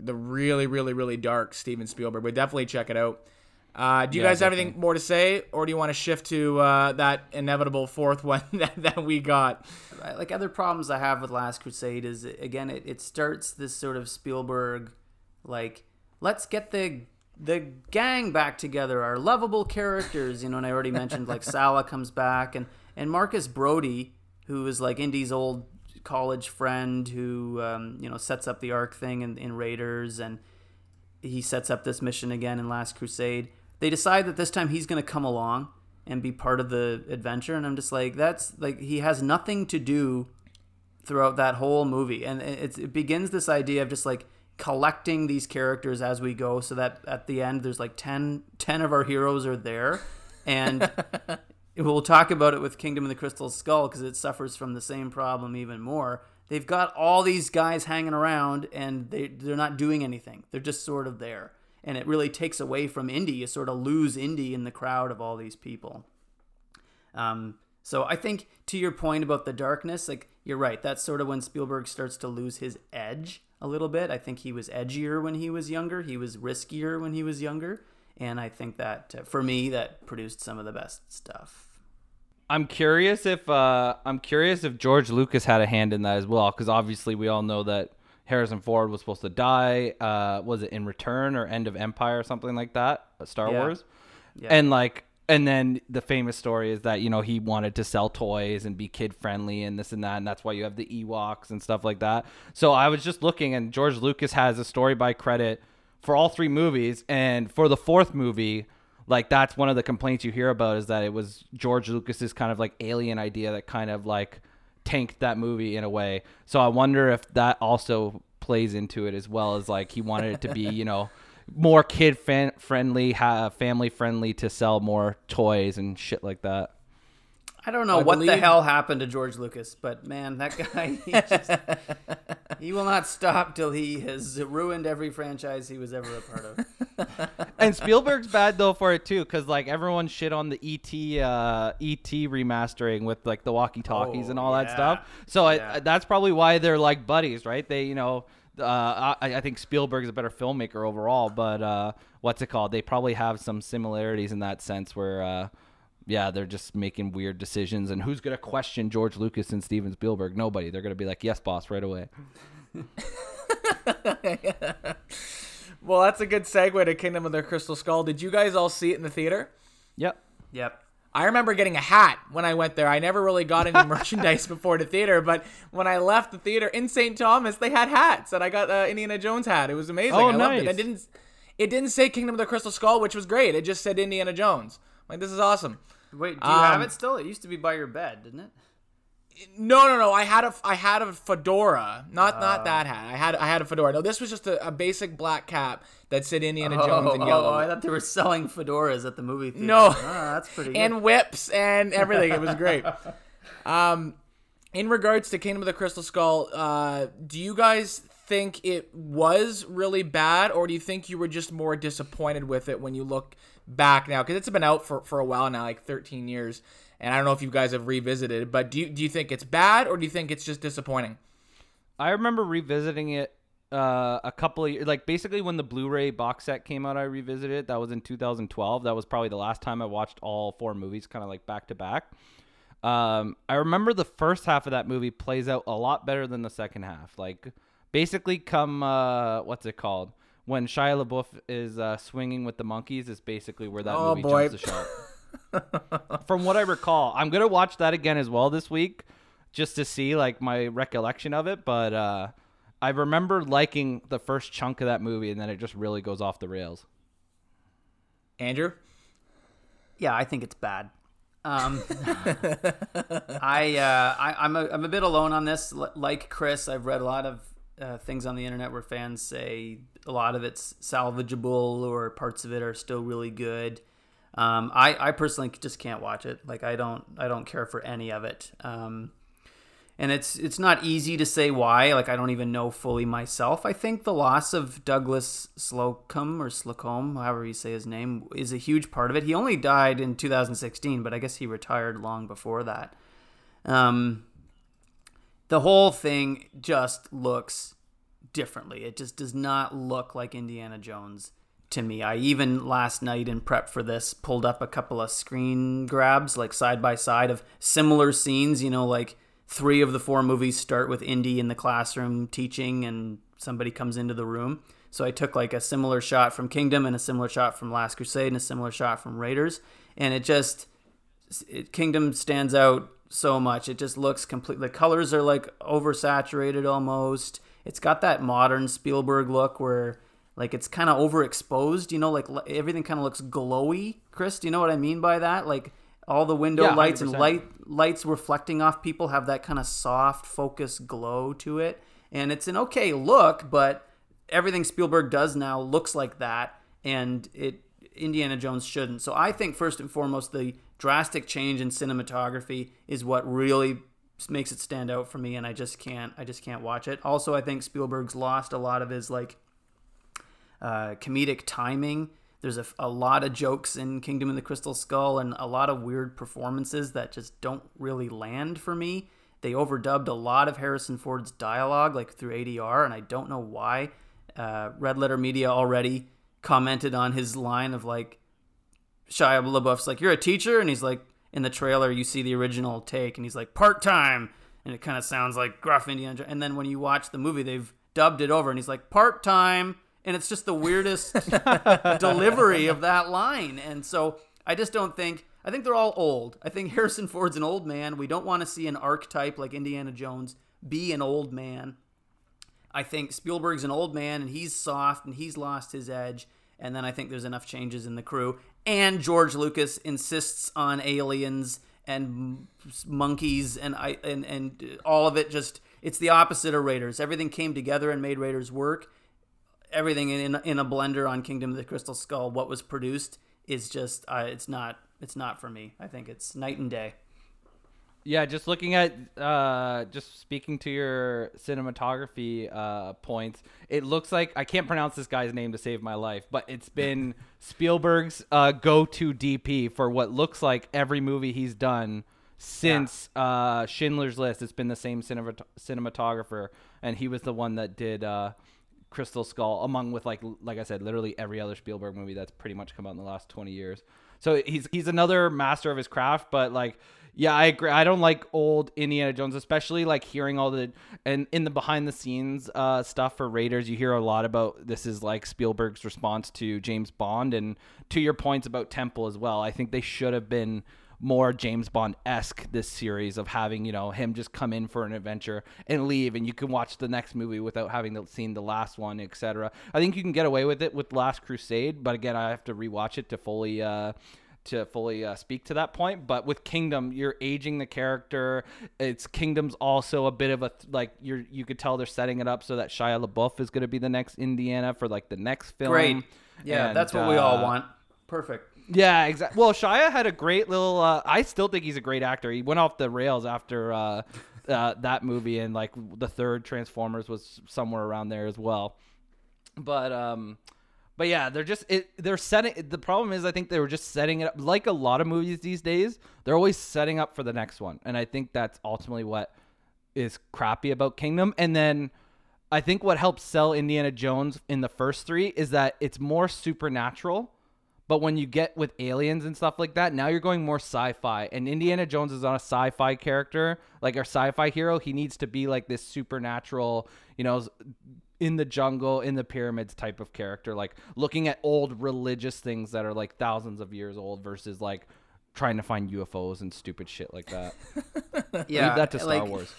the really, really, really dark Steven Spielberg. But definitely check it out. Uh, do you yeah, guys have anything more to say, or do you want to shift to uh, that inevitable fourth one that, that we got? Like other problems I have with Last Crusade is again it, it starts this sort of Spielberg like let's get the the gang back together, are lovable characters, you know, and I already mentioned like Sallah comes back and and Marcus Brody, who is like Indy's old college friend who um, you know sets up the arc thing in, in Raiders and he sets up this mission again in Last Crusade. They decide that this time he's going to come along and be part of the adventure, and I'm just like, that's like he has nothing to do throughout that whole movie, and it begins this idea of just like collecting these characters as we go so that at the end there's like 10, 10 of our heroes are there. And we'll talk about it with kingdom of the crystal skull because it suffers from the same problem even more. They've got all these guys hanging around and they, they're not doing anything. They're just sort of there. And it really takes away from indy. You sort of lose indy in the crowd of all these people. Um, so i think to your point about the darkness like you're right. That's sort of when spielberg starts to lose his edge a little bit. I think he was edgier when he was younger. He was riskier when he was younger, and I think that uh, for me that produced some of the best stuff. I'm curious if uh, I'm curious if George Lucas had a hand in that as well, because obviously we all know that Harrison Ford was supposed to die. Uh, was it in Return or End of Empire or something like that? Star yeah. Wars. Yeah. And like and then the famous story is that you know he wanted to sell toys and be kid friendly and this and that and that's why you have the Ewoks and stuff like that. So I was just looking and George Lucas has a story by credit for all three movies and for the fourth movie like that's one of the complaints you hear about is that it was George Lucas's kind of like alien idea that kind of like tanked that movie in a way. So I wonder if that also plays into it as well as like he wanted it to be, you know, more kid fan- friendly, ha- family friendly to sell more toys and shit like that. I don't know I what believe... the hell happened to George Lucas, but man, that guy, he, just, he will not stop till he has ruined every franchise he was ever a part of. and Spielberg's bad though for it too, because like everyone shit on the ET uh, ET remastering with like the walkie talkies Oh, and all that stuff. So Yeah. I, that's probably why they're like buddies, right? They you know. Uh, I, I think is a better filmmaker overall, but uh, what's it called? They probably have some similarities in that sense where, uh, yeah, they're just making weird decisions. And who's gonna question George Lucas and Steven Spielberg? Nobody. They're gonna be like, "Yes, boss," right away. Well, that's a good segue to Kingdom of the Crystal Skull. Did you guys all see it in the theater? Yep. Yep. I remember getting a hat when I went there. I never really got any merchandise before the theater, but when I left the theater in St. Thomas, they had hats, and I got an Indiana Jones hat. It was amazing. Oh, I loved it. nice. It didn't. It didn't say Kingdom of the Crystal Skull, which was great. It just said Indiana Jones. Like this is awesome. Wait, do you have Um, it still? It used to be by your bed, didn't it? No, no, no. I had a I had a fedora, not not that hat. I had I had a fedora. No, this was just a, a basic black cap that said Indiana Jones in oh, yellow. oh, I thought they were selling fedoras at the movie theater. No. Ah, that's pretty good. and whips and everything. It was great. Um, in regards to Kingdom of the Crystal Skull, uh, do you guys think it was really bad, or do you think you were just more disappointed with it when you look back now? Because it's been out for, for a while now, like 13 years, and I don't know if you guys have revisited. it, But do you do you think it's bad, or do you think it's just disappointing? I remember revisiting it uh, a couple of like basically when the Blu-ray box set came out. I revisited it. That was in 2012. That was probably the last time I watched all four movies, kind of like back to back. Um, I remember the first half of that movie plays out a lot better than the second half. Like basically, come uh, what's it called? When Shia LaBeouf is uh, swinging with the monkeys is basically where that Oh, movie boy. jumps the shark. From what I recall, I'm gonna watch that again as well this week, just to see like my recollection of it. But uh, I remember liking the first chunk of that movie, and then it just really goes off the rails. Andrew, Yeah, I think it's bad. Um, I, uh, I I'm a, I'm a bit alone on this. L- like Chris, I've read a lot of uh, things on the internet where fans say a lot of it's salvageable or parts of it are still really good. Um, I I personally just can't watch it. Like I don't I don't care for any of it. Um, and it's it's not easy to say why. Like I don't even know fully myself. I think the loss of Douglas Slocombe or Slocum, however you say his name, is a huge part of it. He only died in 2016, but I guess he retired long before that. Um, the whole thing just looks differently. It just does not look like Indiana Jones to me. I even last night in prep for this pulled up a couple of screen grabs, like side by side of similar scenes. You know, like three of the four movies start with Indy in the classroom teaching, and somebody comes into the room. So I took like a similar shot from Kingdom and a similar shot from Last Crusade and a similar shot from Raiders, and it just it, Kingdom stands out so much. It just looks complete. The colors are like oversaturated almost. It's got that modern Spielberg look where like it's kind of overexposed. You know, like everything kind of looks glowy. Chris, do you know what I mean by that? Like all the window Yeah, lights and 100%. light lights reflecting off people have that kind of soft, focus glow to it, and it's an okay look, but everything Spielberg does now looks like that, and it Indiana Jones shouldn't. So I think first and foremost the drastic change in cinematography is what really makes it stand out for me, and I just can't I just can't watch it. Also, I think Spielberg's lost a lot of his like uh, comedic timing. There's a, a lot of jokes in Kingdom of the Crystal Skull and a lot of weird performances that just don't really land for me. They overdubbed a lot of Harrison Ford's dialogue, like through ADR, and I don't know why. Uh, Red Letter Media already commented on his line of like, Shia LaBeouf's like, "You're a teacher," and he's like, in the trailer you see the original take, and he's like, "Part time," and it kind of sounds like gruff Indiana. And then when you watch the movie, they've dubbed it over, and he's like, "Part time," and it's just the weirdest delivery of that line. And so I just don't think. I think they're all old. I think Harrison Ford's an old man. We don't want to see an archetype like Indiana Jones be an old man. I think Spielberg's an old man and he's soft and he's lost his edge. And then I think there's enough changes in the crew. And George Lucas insists on aliens and monkeys and I and and all of it just it's the opposite of Raiders. Everything came together and made Raiders work. Everything in in a blender on Kingdom of the Crystal Skull. What was produced is just uh, it's not it's not for me. I think it's night and day. Yeah, just looking at, uh, just speaking to your cinematography uh, points, it looks like I can't pronounce this guy's name to save my life, but it's been Spielberg's uh, go-to DP for what looks like every movie he's done since uh, Schindler's List. It's been the same cinemat- cinematographer, and he was the one that did uh, Crystal Skull, among with like like I said, literally every other Spielberg movie that's pretty much come out in the last twenty years. So he's he's another master of his craft, but like yeah, I agree. I don't like old Indiana Jones, especially like hearing all the and in the behind the scenes uh, stuff for Raiders. You hear a lot about this is like Spielberg's response to James Bond, and to your points about Temple as well. I think they should have been more James Bond esque this series of having you know him just come in for an adventure and leave, and you can watch the next movie without having seen the last one, etc. I think you can get away with it with Last Crusade, but again, I have to rewatch it to fully. Uh, to fully uh, speak to that point. But with Kingdom, you're aging the character. It's Kingdom's also a bit of a like you're you could tell they're setting it up so that Shia LaBeouf is going to be the next Indiana for like the next film. Great. Yeah, And, that's what we all uh, want. Perfect. Yeah, exactly. Well, Shia had a great little. Uh, I still think he's a great actor. He went off the rails after uh, uh, that movie, and like the third Transformers was somewhere around there as well. But um, but yeah, they're just it. They're setting. The problem is, I think they were just setting it up like a lot of movies these days. They're always setting up for the next one, and I think that's ultimately what is crappy about Kingdom. And then I think what helps sell Indiana Jones in the first three is that it's more supernatural. But when you get with aliens and stuff like that, now you're going more sci-fi. And Indiana Jones is not a sci-fi character, like our sci-fi hero. He needs to be like this supernatural, you know, in the jungle, in the pyramids type of character, like looking at old religious things that are like thousands of years old versus like trying to find UFOs and stupid shit like that. Yeah, Leave that to Star like- Wars.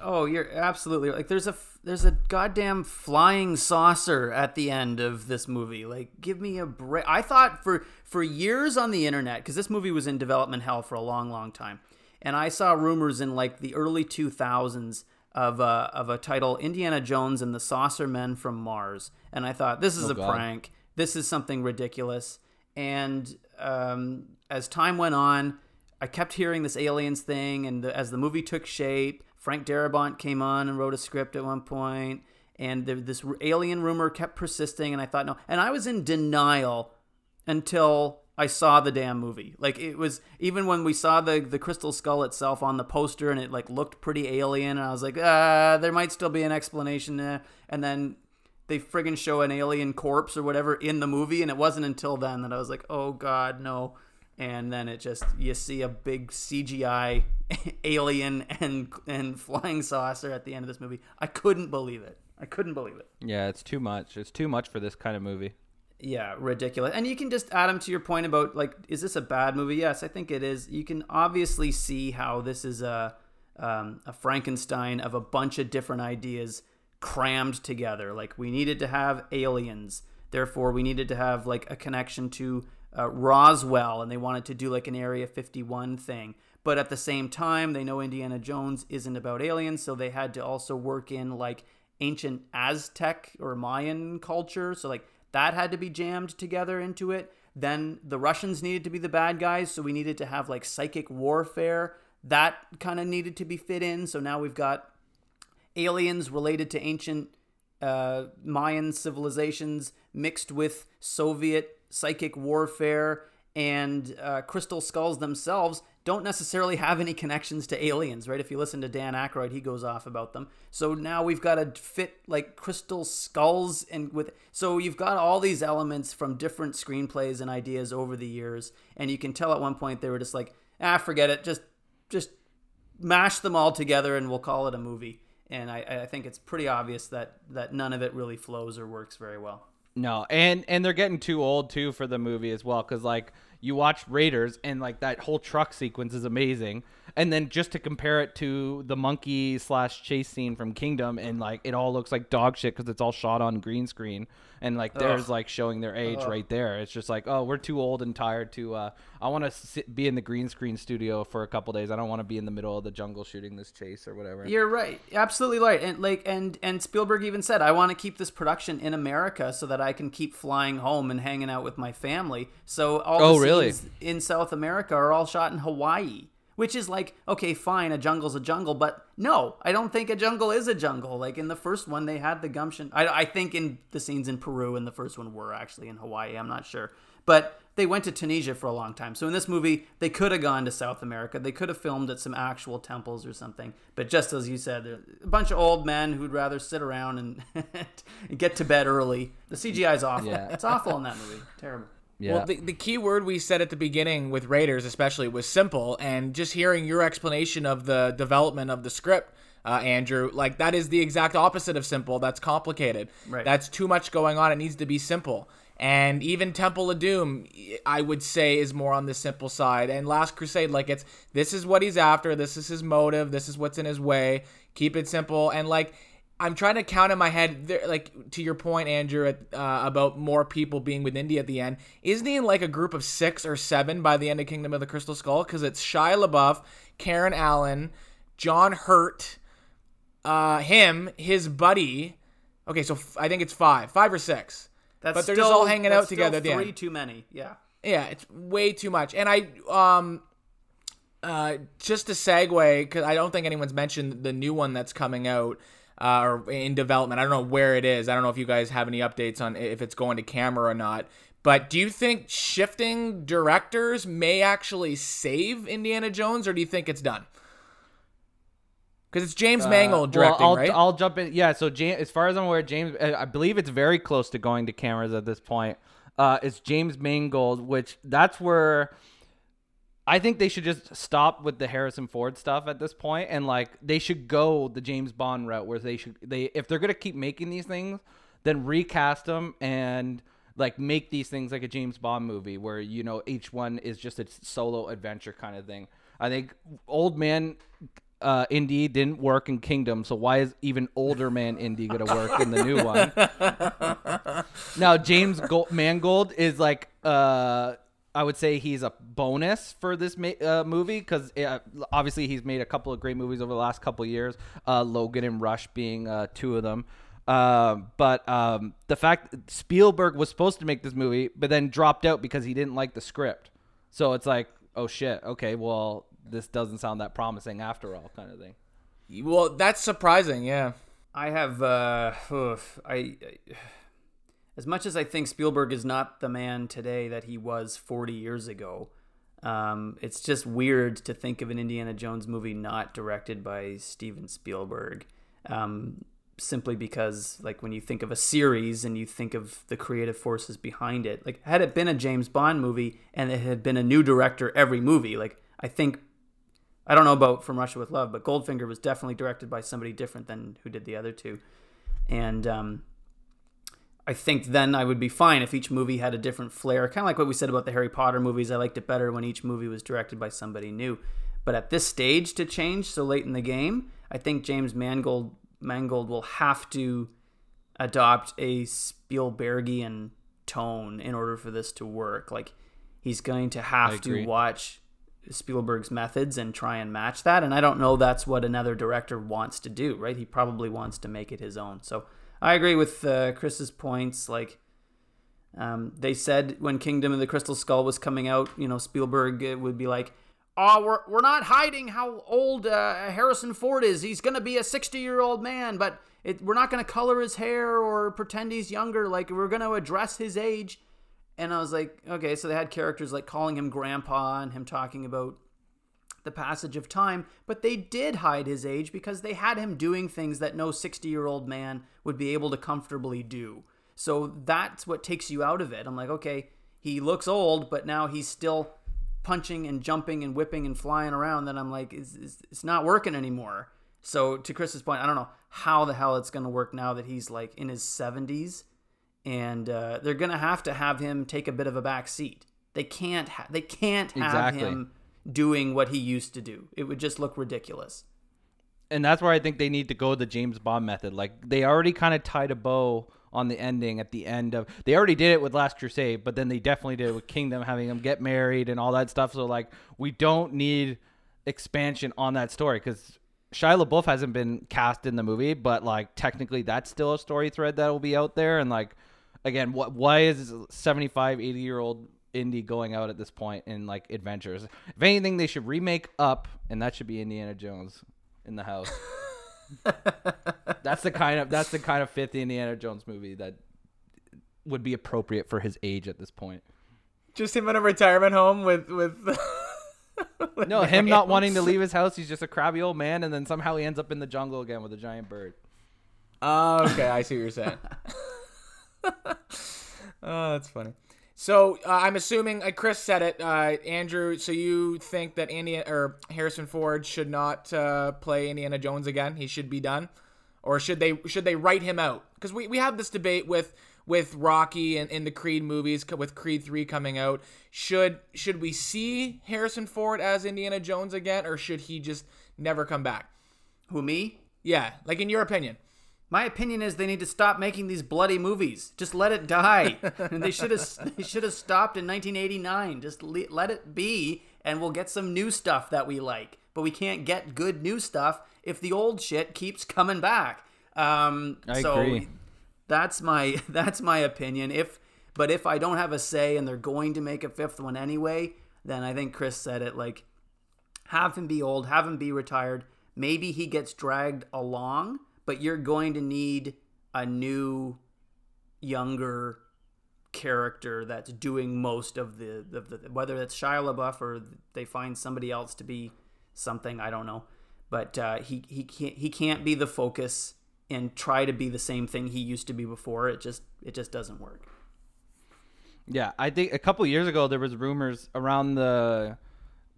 Oh, you're absolutely like. There's a there's a goddamn flying saucer at the end of this movie. Like, give me a break. I thought for for years on the internet because this movie was in development hell for a long, long time, and I saw rumors in like the early 2000s of a of a title Indiana Jones and the Saucer Men from Mars, and I thought this is a God. prank. This is something ridiculous. And um, as time went on, I kept hearing this aliens thing, and the, as the movie took shape, Frank Darabont came on and wrote a script at one point, and this alien rumor kept persisting, and I thought no, and I was in denial until I saw the damn movie. Like it was even when we saw the the crystal skull itself on the poster, and it like looked pretty alien, and I was like, ah, there might still be an explanation there, and then. They friggin' show an alien corpse or whatever in the movie, and it wasn't until then that I was like, "Oh God, no!" And then it just you see a big CGI alien and and flying saucer at the end of this movie. I couldn't believe it. I couldn't believe it. Yeah, it's too much. It's too much for this kind of movie. Yeah, ridiculous. And you can just add them to your point about like, is this a bad movie? Yes, I think it is. You can obviously see how this is a um, a Frankenstein of a bunch of different ideas crammed together. Like we needed to have aliens, therefore we needed to have like a connection to uh, Roswell, and they wanted to do like an Area 51 thing. But at the same time, they know Indiana Jones isn't about aliens, so they had to also work in like ancient Aztec or Mayan culture. So like that had to be jammed together into it. Then the Russians needed to be the bad guys, so we needed to have like psychic warfare. That kind of needed to be fit in. So now we've got aliens related to ancient uh, Mayan civilizations mixed with Soviet psychic warfare, and uh, crystal skulls themselves don't necessarily have any connections to aliens, right? If you listen to Dan Aykroyd, he goes off about them. So now we've got to fit like crystal skulls and with so you've got all these elements from different screenplays and ideas over the years, and you can tell at one point they were just like, ah, forget it, just just mash them all together and we'll call it a movie. And I, I think it's pretty obvious that that none of it really flows or works very well. No, and and they're getting too old too for the movie as well because like you watch Raiders and like that whole truck sequence is amazing, and then just to compare it to the monkey slash chase scene from Kingdom and like it all looks like dog shit because it's all shot on green screen and like there's Ugh. like showing their age right there. It's just like oh we're too old and tired to. uh I want to be in the green screen studio for a couple days. I don't want to be in the middle of the jungle shooting this chase or whatever. You're right, absolutely right. And like and and Spielberg even said, I want to keep this production in America so that I can keep flying home and hanging out with my family. So all Oh, the really? scenes in South America are all shot in Hawaii, which is like, okay, fine, a jungle's a jungle, but no, I don't think a jungle is a jungle. Like in the first one, they had the gumption. I, I think in the scenes in Peru in the first one were actually in Hawaii. I'm not sure, but they went to Tunisia for a long time. So in this movie, they could have gone to South America. They could have filmed at some actual temples or something. But just as you said, a bunch of old men who'd rather sit around and, and get to bed early. The CGI is awful. Yeah. It's awful in that movie. Terrible. Yeah. Well, the, the key word we said at the beginning with Raiders, especially, was simple. And just hearing your explanation of the development of the script, uh, Andrew, like that is the exact opposite of simple. That's complicated. Right. That's too much going on. It needs to be simple. And even Temple of Doom, I would say, is more on the simple side. And Last Crusade, like it's this is what he's after. This is his motive. This is what's in his way. Keep it simple. And like I'm trying to count in my head, there, like to your point, Andrew, uh, about more people being with Indy at the end. Isn't he in like a group of six or seven by the end of Kingdom of the Crystal Skull? Because it's Shia LaBeouf, Karen Allen, John Hurt, uh, him, his buddy. Okay, so f- I think it's five, five or six. That's but they're still, just all hanging out together Still three too many. Yeah. Yeah, it's way too much. And I um uh just to segue because I don't think anyone's mentioned the new one that's coming out uh, or in development. I don't know where it is. I don't know if you guys have any updates on if it's going to camera or not. But do you think shifting directors may actually save Indiana Jones, or do you think it's done? Because it's James Mangold directing, well, I'll, right? I'll jump in. Yeah, so James, as far as I'm aware, James, uh, I believe it's very close to going to cameras at this point. Uh, it's James Mangold, which that's where I think they should just stop with the Harrison Ford stuff at this point, and like they should go the James Bond route, where they should they if they're gonna keep making these things, then recast them and like make these things like a James Bond movie, where you know each one is just a solo adventure kind of thing. I think Old Man uh, Indy didn't work in Kingdom, so why is even older man Indy gonna work in the new one? now James Gold- Mangold is like, uh, I would say he's a bonus for this ma- uh, movie because uh, obviously he's made a couple of great movies over the last couple of years, uh, Logan and Rush being uh, two of them. Um, but um, the fact Spielberg was supposed to make this movie, but then dropped out because he didn't like the script. So it's like, oh shit, okay, well this doesn't sound that promising after all, kind of thing. well, that's surprising. Yeah. I have uh I, I as much as I think Spielberg is not the man today that he was 40 years ago. Um, it's just weird to think of an Indiana Jones movie not directed by Steven Spielberg. Um, simply because like when you think of a series and you think of the creative forces behind it like had it been a James Bond movie and it had been a new director every movie like I think I don't know about From Russia with Love, but Goldfinger was definitely directed by somebody different than who did the other two. And um, I think then I would be fine if each movie had a different flair. Kind of like what we said about the Harry Potter movies. I liked it better when each movie was directed by somebody new. But at this stage to change so late in the game, I think James Mangold Mangold will have to adopt a Spielbergian tone in order for this to work. Like he's going to have to watch Spielberg's methods and try and match that. And I don't know that's what another director wants to do, right? He probably wants to make it his own. So I agree with uh, Chris's points. Like, um, they said when Kingdom of the Crystal Skull was coming out, you know, Spielberg would be like, "Oh, we're we're not hiding how old uh, Harrison Ford is. He's gonna be a sixty-year-old man, but it, we're not gonna color his hair or pretend he's younger. Like, we're gonna address his age." And I was like, okay, so they had characters like calling him grandpa and him talking about the passage of time, but they did hide his age because they had him doing things that no 60 year old man would be able to comfortably do. So that's what takes you out of it. I'm like, okay, he looks old, but now he's still punching and jumping and whipping and flying around. Then I'm like, it's, it's, it's not working anymore. So to Chris's point, I don't know how the hell it's going to work now that he's like in his 70s and uh, they're gonna have to have him take a bit of a back seat. They can't. Ha- they can't have Exactly. him doing what he used to do. It would just look ridiculous. and that's where I think they need to go the James Bond method. Like they already kind of tied a bow on the ending at the end of. They already did it with Last Crusade, but then they definitely did it with Kingdom, having them get married and all that stuff. So like we don't need expansion on that story because Shia LaBeouf hasn't been cast in the movie, but like technically that's still a story thread that will be out there. And like again, what why is 75, 80 year old Indy going out at this point in like adventures. If anything, they should remake Up, and that should be Indiana Jones in the house. that's the kind of that's the kind of fifth Indiana Jones movie that would be appropriate for his age at this point. Just him in a retirement home with with. with No, him not wanting to leave his house. He's just a crabby old man, and then somehow he ends up in the jungle again with a giant bird. Oh, okay, I see what you're saying. oh, that's funny. So uh, I'm assuming uh, Chris said it, uh, Andrew. So you think that Indiana or Harrison Ford should not uh, play Indiana Jones again? He should be done, or should they should they write him out? Because we, we have this debate with with Rocky and in the Creed movies, with Creed three coming out. Should should we see Harrison Ford as Indiana Jones again, or should he just never come back? Who me? Yeah, like in your opinion. My opinion is they need to stop making these bloody movies. Just let it die. and they should have they should have stopped in 1989. Just le- let it be, and we'll get some new stuff that we like. But we can't get good new stuff if the old shit keeps coming back. Um, I so agree. That's my that's my opinion. If but if I don't have a say and they're going to make a fifth one anyway, then I think Chris said it like have him be old, have him be retired. Maybe he gets dragged along, but you're going to need a new, younger character that's doing most of the, the, the whether it's Shia LaBeouf or they find somebody else to be something I don't know, but uh, he he can't he can't be the focus and try to be the same thing he used to be before. It just it just doesn't work. Yeah, I think a couple years ago there was rumors around the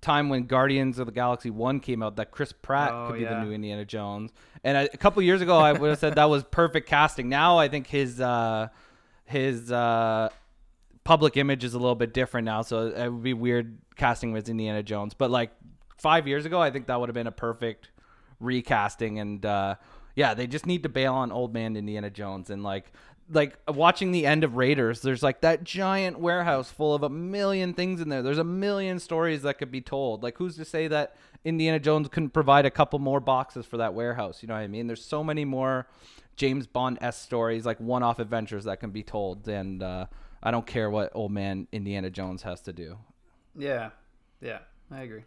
time when Guardians of the Galaxy One came out that Chris Pratt Oh, could be yeah. the new Indiana Jones. And I, a couple years ago I would have said that was perfect casting. Now I think his uh, his uh, public image is a little bit different now, so it would be weird casting with Indiana Jones. But like five years ago, I think that would have been a perfect recasting. And uh, yeah, they just need to bail on old man Indiana Jones and like like watching the end of Raiders. There's like that giant warehouse full of a million things in there. There's a million stories that could be told. Like who's to say that Indiana Jones couldn't provide a couple more boxes for that warehouse? You know what I mean? There's so many more James Bond s stories, like one-off adventures that can be told, and uh, I don't care what old man Indiana Jones has to do. Yeah, yeah, I agree.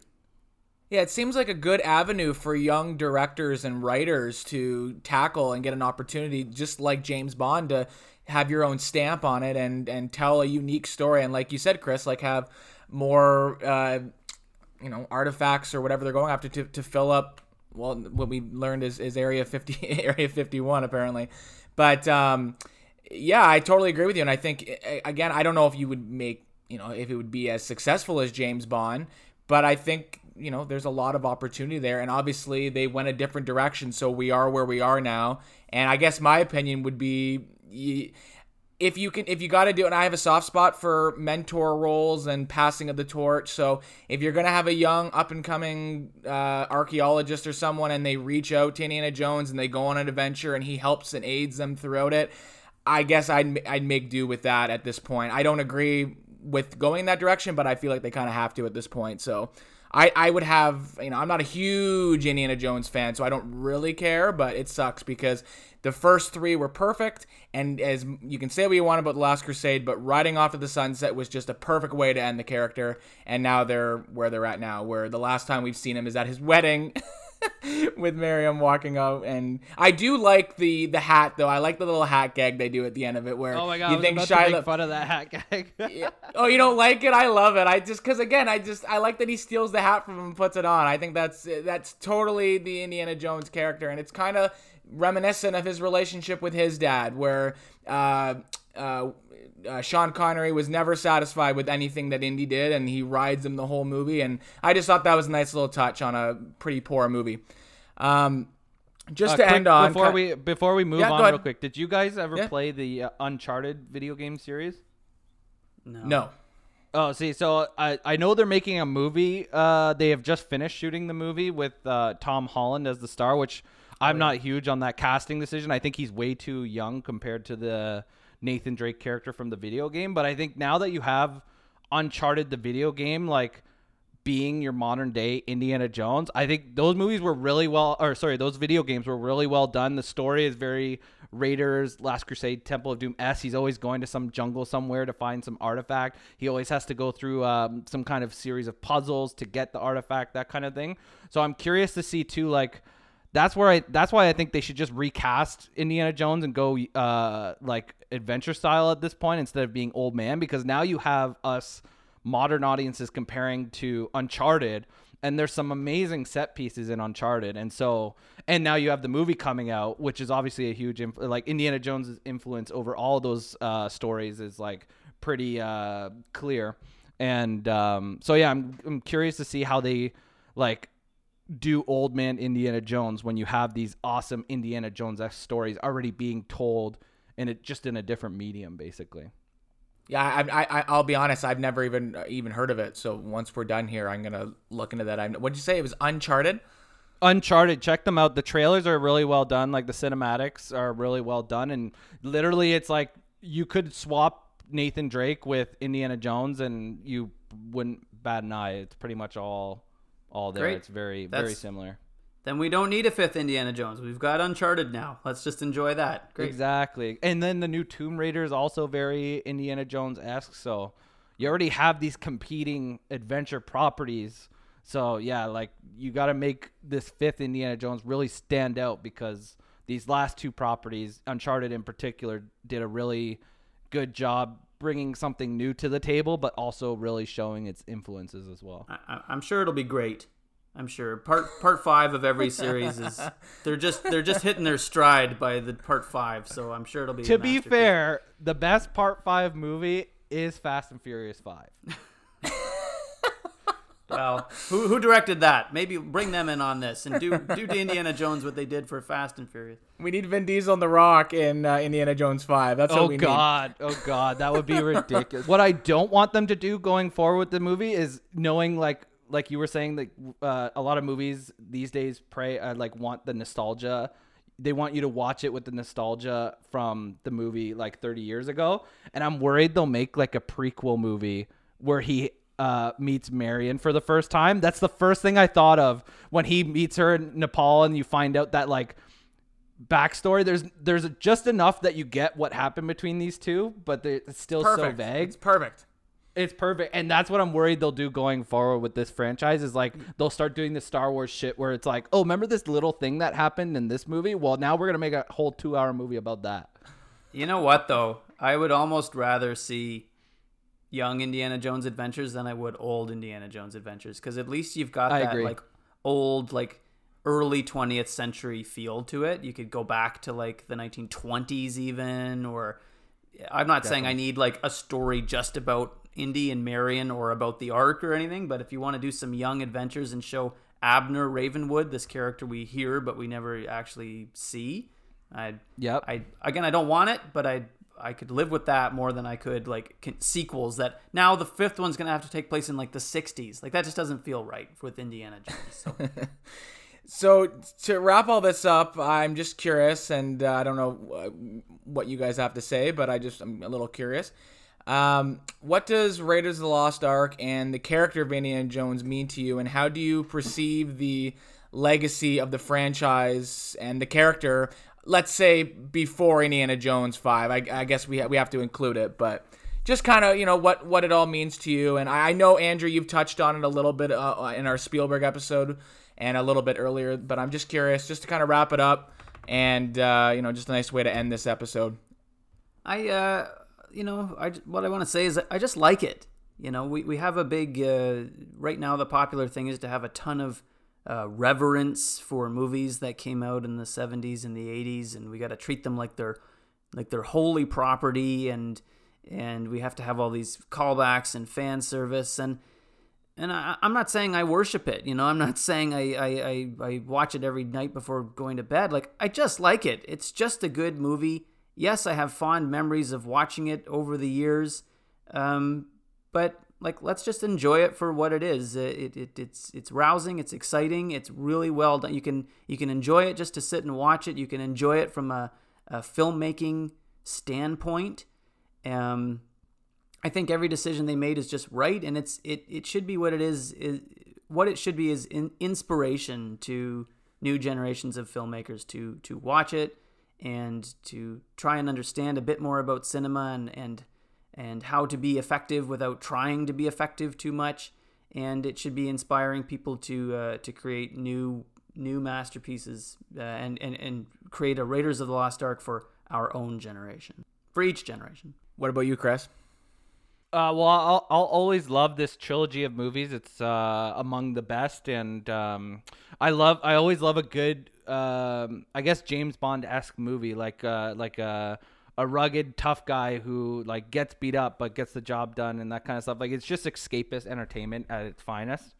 Yeah, it seems like a good avenue for young directors and writers to tackle and get an opportunity, just like James Bond, to have your own stamp on it and and tell a unique story. And like you said, Chris, like have more, uh, you know, artifacts or whatever they're going after to, to fill up. Well, what we learned is, is Area fifty, Area fifty one apparently, but um, yeah, I totally agree with you. And I think again, I don't know if you would make you know if it would be as successful as James Bond, but I think you know there's a lot of opportunity there. And obviously they went a different direction, so we are where we are now. And I guess my opinion would be. If you can, if you got to do it, and I have a soft spot for mentor roles and passing of the torch. So if you're gonna have a young, up and coming uh, archaeologist or someone, and they reach out to Indiana Jones and they go on an adventure, and he helps and aids them throughout it, I guess I'd I'd make do with that at this point. I don't agree with going in that direction, but I feel like they kind of have to at this point. So I I would have you know I'm not a huge Indiana Jones fan, so I don't really care, but it sucks because the first three were perfect, and as you can say what you want about the Last Crusade, but riding off to the sunset was just a perfect way to end the character, and now they're where they're at now, where the last time we've seen him is at his wedding. with Marion walking out, and I do like the the hat though. I like the little hat gag they do at the end of it, where Oh my god! you think Shia fun of that hat gag. Yeah. Oh, you don't like it? I love it. I just because again, I just I like that he steals the hat from him and puts it on. I think that's that's totally the Indiana Jones character, and it's kind of reminiscent of his relationship with his dad, where uh, uh, uh, Sean Connery was never satisfied with anything that Indy did, and he rides him the whole movie. And I just thought that was a nice little touch on a pretty poor movie. Um, just Uh, to quick, end on, before ki- we before we move Yeah, on real quick, did you guys ever Yeah. play the uh, Uncharted video game series? No. no. Oh, see, so I I know they're making a movie. Uh, they have just finished shooting the movie with uh, Tom Holland as the star, which I'm not huge on that casting decision. I think he's way too young compared to the Nathan Drake character from the video game. But I think now that you have Uncharted the video game, like being your modern day Indiana Jones. I think those movies were really well, or sorry, those video games were really well done. The story is very Raiders, Last Crusade, Temple of Doom S. He's always going to some jungle somewhere to find some artifact. He always has to go through um, some kind of series of puzzles to get the artifact, that kind of thing. So I'm curious to see too, like that's where I that's why I think they should just recast Indiana Jones and go uh like adventure style at this point instead of being old man because now you have us modern audiences comparing to Uncharted and there's some amazing set pieces in Uncharted. And so and now you have the movie coming out which is obviously a huge inf- like Indiana Jones' influence over all those uh stories is like pretty uh clear. And um so yeah I'm I'm curious to see how they like do old man Indiana Jones when you have these awesome Indiana Jones stories already being told in it just in a different medium, basically. Yeah, I, I, I'll be honest. I've never even uh, even heard of it. So once we're done here, I'm gonna look into that. I'm, what'd you say? It was Uncharted. Uncharted, check them out. The trailers are really well done. Like the cinematics are really well done, and literally, it's like you could swap Nathan Drake with Indiana Jones, and you wouldn't bat an eye. It's pretty much all all there. Great. It's very That's- very similar. Then we don't need a fifth Indiana Jones. We've got Uncharted now. Let's just enjoy that. Great. Exactly. And then the new Tomb Raider is also very Indiana Jones esque. So you already have these competing adventure properties. So yeah, like you got to make this fifth Indiana Jones really stand out because these last two properties, Uncharted in particular, did a really good job bringing something new to the table, but also really showing its influences as well. I, I'm sure it'll be great. I'm sure. Part part five of every series is they're just they're just hitting their stride by the part five. So I'm sure it'll be. a To be fair, the best Part Five movie is Fast and Furious Five. Well, who, who directed that? Maybe bring them in on this and do do to Indiana Jones what they did for Fast and Furious. We need Vin Diesel and The Rock in uh, Indiana Jones Five. That's what Oh we God! Oh God! That would be ridiculous. what I don't want them to do going forward with the movie is knowing, like, like you were saying, that uh, a lot of movies these days pray uh, like want the nostalgia. They want you to watch it with the nostalgia from the movie like 30 years ago, and I'm worried they'll make like a prequel movie where he uh, meets Marion for the first time. That's the first thing I thought of when he meets her in Nepal, and you find out that like backstory. There's there's just enough that you get what happened between these two, but it's still. Perfect. so vague. It's perfect. It's perfect, and that's what I'm worried they'll do going forward with this franchise. Is like they'll start doing the Star Wars shit where it's like, oh, remember this little thing that happened in this movie? Well, now we're gonna make a whole two hour movie about that. You know what though? I would almost rather see young Indiana Jones adventures than I would old Indiana Jones adventures because at least you've got I that agree. like old like early 20th century feel to it. You could go back to like the 1920s even or I'm not saying I need like a story just about Indy and Marion or about the Ark or anything, but if you want to do some young adventures and show Abner Ravenwood, this character we hear but we never actually see, I Yep. I again I don't want it, but I I could live with that more than I could like con- sequels that now the fifth one's gonna have to take place in like the 60s. Like that just doesn't feel right with Indiana Jones. So So to wrap all this up, I'm just curious, and uh, I don't know uh, what you guys have to say, but I just I'm a little curious. Um, what does Raiders of the Lost Ark and the character of Indiana Jones mean to you, and how do you perceive the legacy of the franchise and the character? Let's say before Indiana Jones Five. I, I guess we ha- we have to include it, but just kind of you know what what it all means to you. And I, I know Andrew, you've touched on it a little bit uh, in our Spielberg episode and a little bit earlier, but I'm just curious, just to kind of wrap it up, and uh, you know, just a nice way to end this episode. I uh you know I what I want to say is I just like it. You know we we have a big uh, right now the popular thing is to have a ton of uh, reverence for movies that came out in the 70s and the 80s and we got to treat them like they're like they're holy property and and we have to have all these callbacks and fan service and and I, I'm not saying I worship it, you know. I'm not saying I, I, I, I watch it every night before going to bed. Like I just like it. It's just a good movie. Yes, I have fond memories of watching it over the years, um, but like let's just enjoy it for what it is. Uh, It, it it's it's rousing. It's exciting. It's really well done. You can you can enjoy it just to sit and watch it. You can enjoy it from a, a filmmaking standpoint. Um, I think every decision they made is just right, and it's it it should be what it is. is what it should be is in, inspiration to new generations of filmmakers to to watch it and to try and understand a bit more about cinema and and and how to be effective without trying to be effective too much. And it should be inspiring people to uh, to create new new masterpieces uh, and, and and create a Raiders of the Lost Ark for our own generation, for each generation. What about you, Chris? Uh, well, I'll, I'll always love this trilogy of movies. It's uh, among the best, and um, I love. I always love a good, um, I guess James Bond esque movie, like uh, like a a rugged tough guy who like gets beat up but gets the job done and that kind of stuff. Like it's just escapist entertainment at its finest.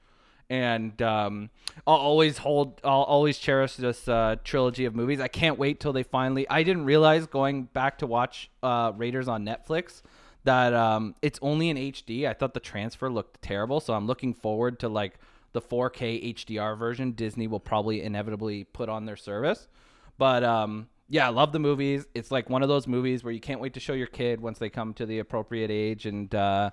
And um, I'll always hold, I'll always cherish this uh, trilogy of movies. I can't wait till they finally. I didn't realize going back to watch uh, Raiders on Netflix that um, it's only in HD. I thought the transfer looked terrible, so I'm looking forward to like the 4K HDR version Disney will probably inevitably put on their service. But um, yeah, I love the movies. It's like one of those movies where you can't wait to show your kid once they come to the appropriate age and. Uh,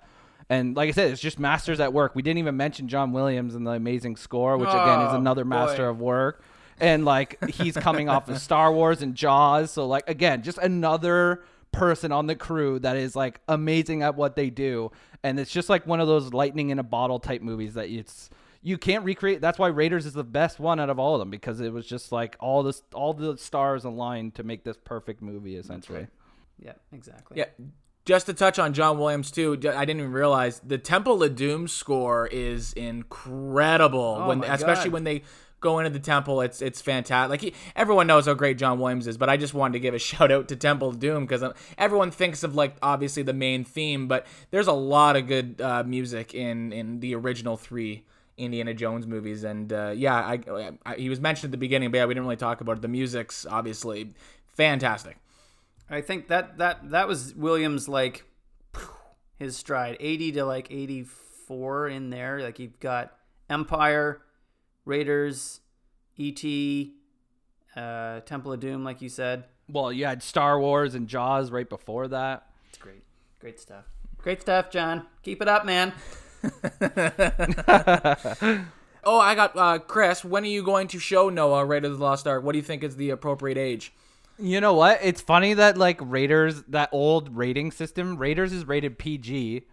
and like I said, it's just masters at work. We didn't even mention John Williams and the amazing score, which again is Oh, another master boy. of work. And like he's coming off of Star Wars and Jaws, so like again, just another person on the crew that is like amazing at what they do. And it's just like one of those lightning in a bottle type movies that it's you can't recreate. That's why Raiders is the best one out of all of them because it was just like all this all the stars aligned to make this perfect movie essentially. Yeah, exactly. Yeah. Just to touch on John Williams too, I didn't even realize the Temple of Doom score is incredible. Oh when my especially God. when they go into the temple, it's it's fantastic. Like he, everyone knows how great John Williams is, but I just wanted to give a shout out to Temple of Doom because everyone thinks of like obviously the main theme, but there's a lot of good uh, music in in the original three. Indiana Jones movies, and uh, yeah, I, I, he was mentioned at the beginning, but yeah, we didn't really talk about it. The music's obviously fantastic. I think that that that was Williams like his stride, eighty to like eighty four in there. Like you've got Empire, Raiders, E.T., uh, Temple of Doom, like you said. Well, you had Star Wars and Jaws right before that. It's great, great stuff. Great stuff, John. Keep it up, man. Oh, I got uh, Chris. When are you going to show Noah Raiders of the Lost Ark? What do you think is the appropriate age? You know what? It's funny that like Raiders, that old rating system, Raiders is rated PG,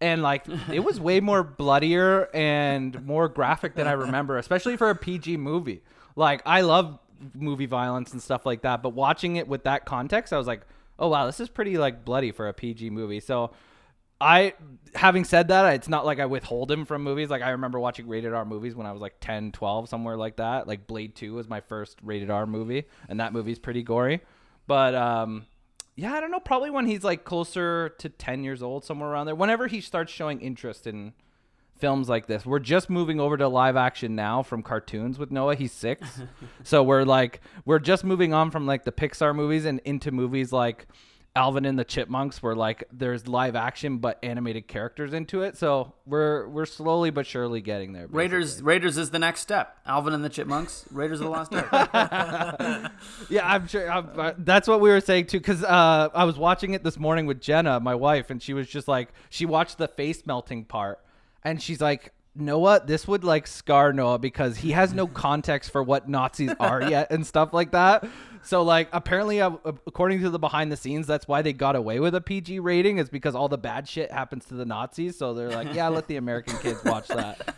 and like it was way more bloodier and more graphic than I remember, especially for a PG movie. Like I love movie violence and stuff like that, but watching it with that context, I was like, oh wow, this is pretty like bloody for a PG movie. So. I, having said that, it's not like I withhold him from movies. Like I remember watching rated R movies when I was like 10, 12, somewhere like that. Like Blade 2 was my first rated R movie, and that movie's pretty gory. But um, yeah, I don't know. Probably when he's like closer to 10 years old, somewhere around there. Whenever he starts showing interest in films like this. We're just moving over to live action now from cartoons with Noah. He's six. so we're like, we're just moving on from like the Pixar movies and into movies like Alvin and the Chipmunks where like there's live action but animated characters into it. So we're we're slowly but surely getting there. basically. Raiders Raiders is the next step. Alvin and the Chipmunks, Raiders of the Lost Ark. Yeah, I'm sure. I'm, uh, that's what we were saying too. Because uh, I was watching it this morning with Jenna, my wife, and she was just like, she watched the face melting part, and she's like, Noah, this would like scar Noah because he has no context for what Nazis are yet and stuff like that. So like, apparently, uh, according to the behind the scenes, that's why they got away with a PG rating is because all the bad shit happens to the Nazis. So they're like, yeah, let the American kids watch that.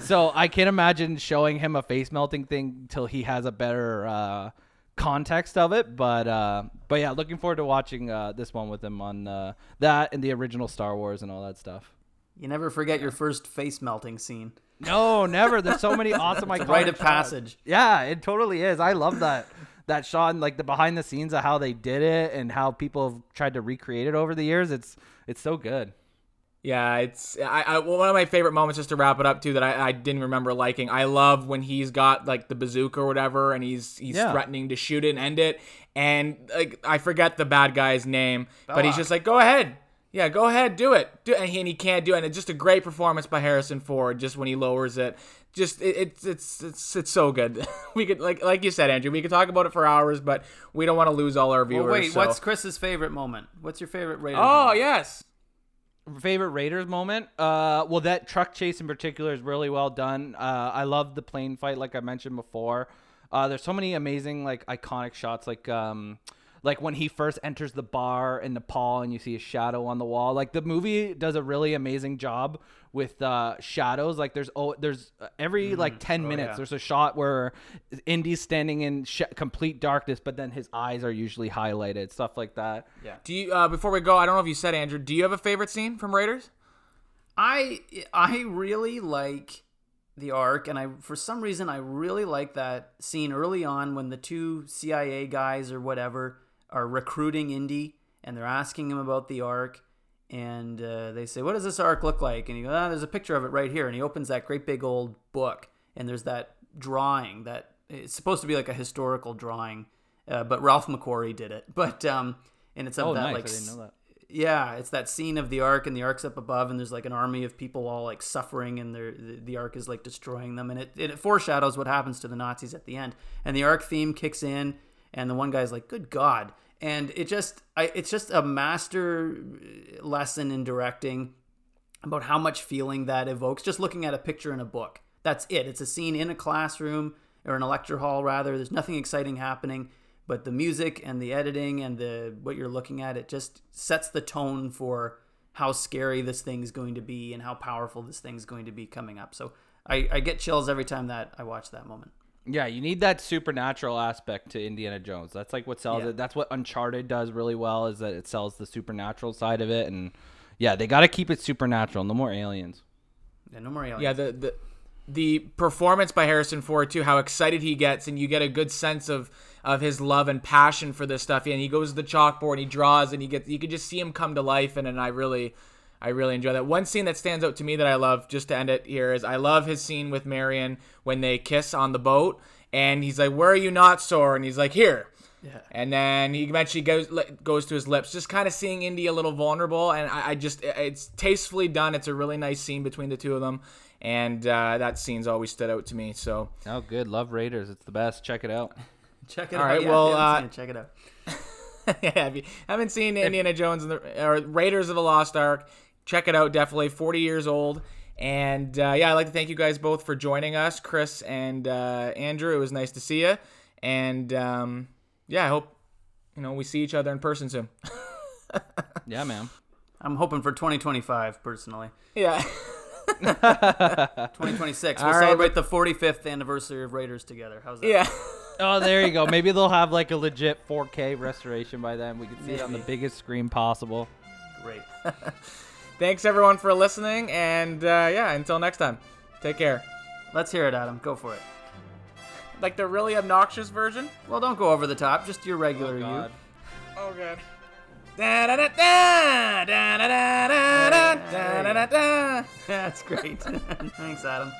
So I can't imagine showing him a face melting thing till he has a better uh, context of it. But uh, but yeah, looking forward to watching uh, this one with him on uh, that and the original Star Wars and all that stuff. you never forget your first face melting scene. No, never. There's so many awesome iconic Rite of passage. Yeah, it totally is. I love that that shot and like the behind the scenes of how they did it and how people have tried to recreate it over the years. It's it's so good. Yeah, it's I, I one of my favorite moments just to wrap it up too that I, I didn't remember liking. I love when he's got like the bazooka or whatever and he's he's Yeah. threatening to shoot it and end it and like I forget the bad guy's name, but he's just like go ahead. Yeah, go ahead, do it. Do and he, and he can't do it. And it's just a great performance by Harrison Ford just when he lowers it. Just it, it's it's it's it's so good. we could like like you said, Andrew, we could talk about it for hours, but we don't want to lose all our viewers. Well, wait, so- what's Chris's favorite moment? What's your favorite Raiders? Oh, moment? yes. favorite Raiders moment? Uh, well, that truck chase in particular is really well done. Uh, I love the plane fight, like I mentioned before. Uh, there's so many amazing, like iconic shots, like um, like when he first enters the bar in Nepal and you see a shadow on the wall. Like the movie does a really amazing job with uh, shadows. Like there's oh there's uh, every like ten Oh, minutes yeah. there's a shot where Indy's standing in sh- complete darkness, but then his eyes are usually highlighted, stuff like that. Yeah. Do you? Uh, before we go, I don't know if you said Andrew. Do you have a favorite scene from Raiders? I I really like the ark, and I for some reason I really like that scene early on when the two CIA guys or whatever are recruiting Indy, and they're asking him about the ark, and uh, they say, "What does this ark look like?" And he goes, "Ah, there's a picture of it right here," and he opens that great big old book, and there's that drawing that it's supposed to be like a historical drawing, uh, but Ralph McQuarrie did it, but um, and it's of Oh, that nice! like I didn't know that. yeah, it's that scene of the ark, and the ark's up above, and there's like an army of people all like suffering, and the the ark is like destroying them, and it, it foreshadows what happens to the Nazis at the end. And the ark theme kicks in, and the one guy's like, "Good God!" And it just, I, it's just a master lesson in directing about how much feeling that evokes. Just looking at a picture in a book, that's it. It's a scene in a classroom or in a lecture hall, rather. There's nothing exciting happening but the music and the editing and the what you're looking at it just sets the tone for how scary this thing's going to be and how powerful this thing's going to be coming up so i, I get chills every time that i watch that moment Yeah, you need that supernatural aspect to Indiana Jones. That's like what sells Yeah. it. That's what Uncharted does really well is that it sells the supernatural side of it and yeah, they got to keep it supernatural. No more aliens. yeah, no more aliens. Yeah, the the the performance by Harrison Ford too, how excited he gets, and you get a good sense of of his love and passion for this stuff. And he goes to the chalkboard, and he draws, and he gets you can just see him come to life. And and I really. I really enjoy that. One scene that stands out to me that I love, just to end it here, is I love his scene with Marion when they kiss on the boat, and he's like, "Where are you not sore?" And he's like, "Here." Yeah. And then he eventually goes goes to his lips, just kind of seeing Indy a little vulnerable, and I, I just it's tastefully done. It's a really nice scene between the two of them, and uh, that scene's always stood out to me. So Oh, good. Love Raiders. It's the best. Check it out. check it All out right, Yeah, well, if you haven't uh, seen it, check it out yeah, if you haven't seen Indiana Jones and the or Raiders of the Lost Ark, check it out. Definitely 40 years old. And uh, yeah, I'd like to thank you guys both for joining us, Chris and uh, Andrew. It was nice to see you. And um, yeah, I hope you know we see each other in person soon. Yeah, man. i'm hoping for 2025 personally yeah. 2026 we'll All right, celebrate the 45th anniversary of raiders together how's that Yeah. Oh, there you go. Maybe they'll have like a legit 4K restoration by then. We can see it on the biggest screen possible. great Thanks everyone for listening, and uh, yeah, until next time, take care. let's hear it adam go for it Like the really obnoxious version. well don't go over the top just your regular you Oh god. Da da da da da da da da da da da da. that's great thanks adam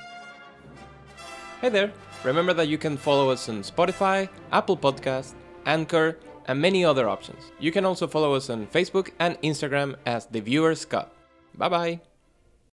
Hey there! Remember that you can follow us on Spotify, Apple Podcast, Anchor, and many other options. You can also follow us on Facebook and Instagram as The Viewer's Cut. Bye bye!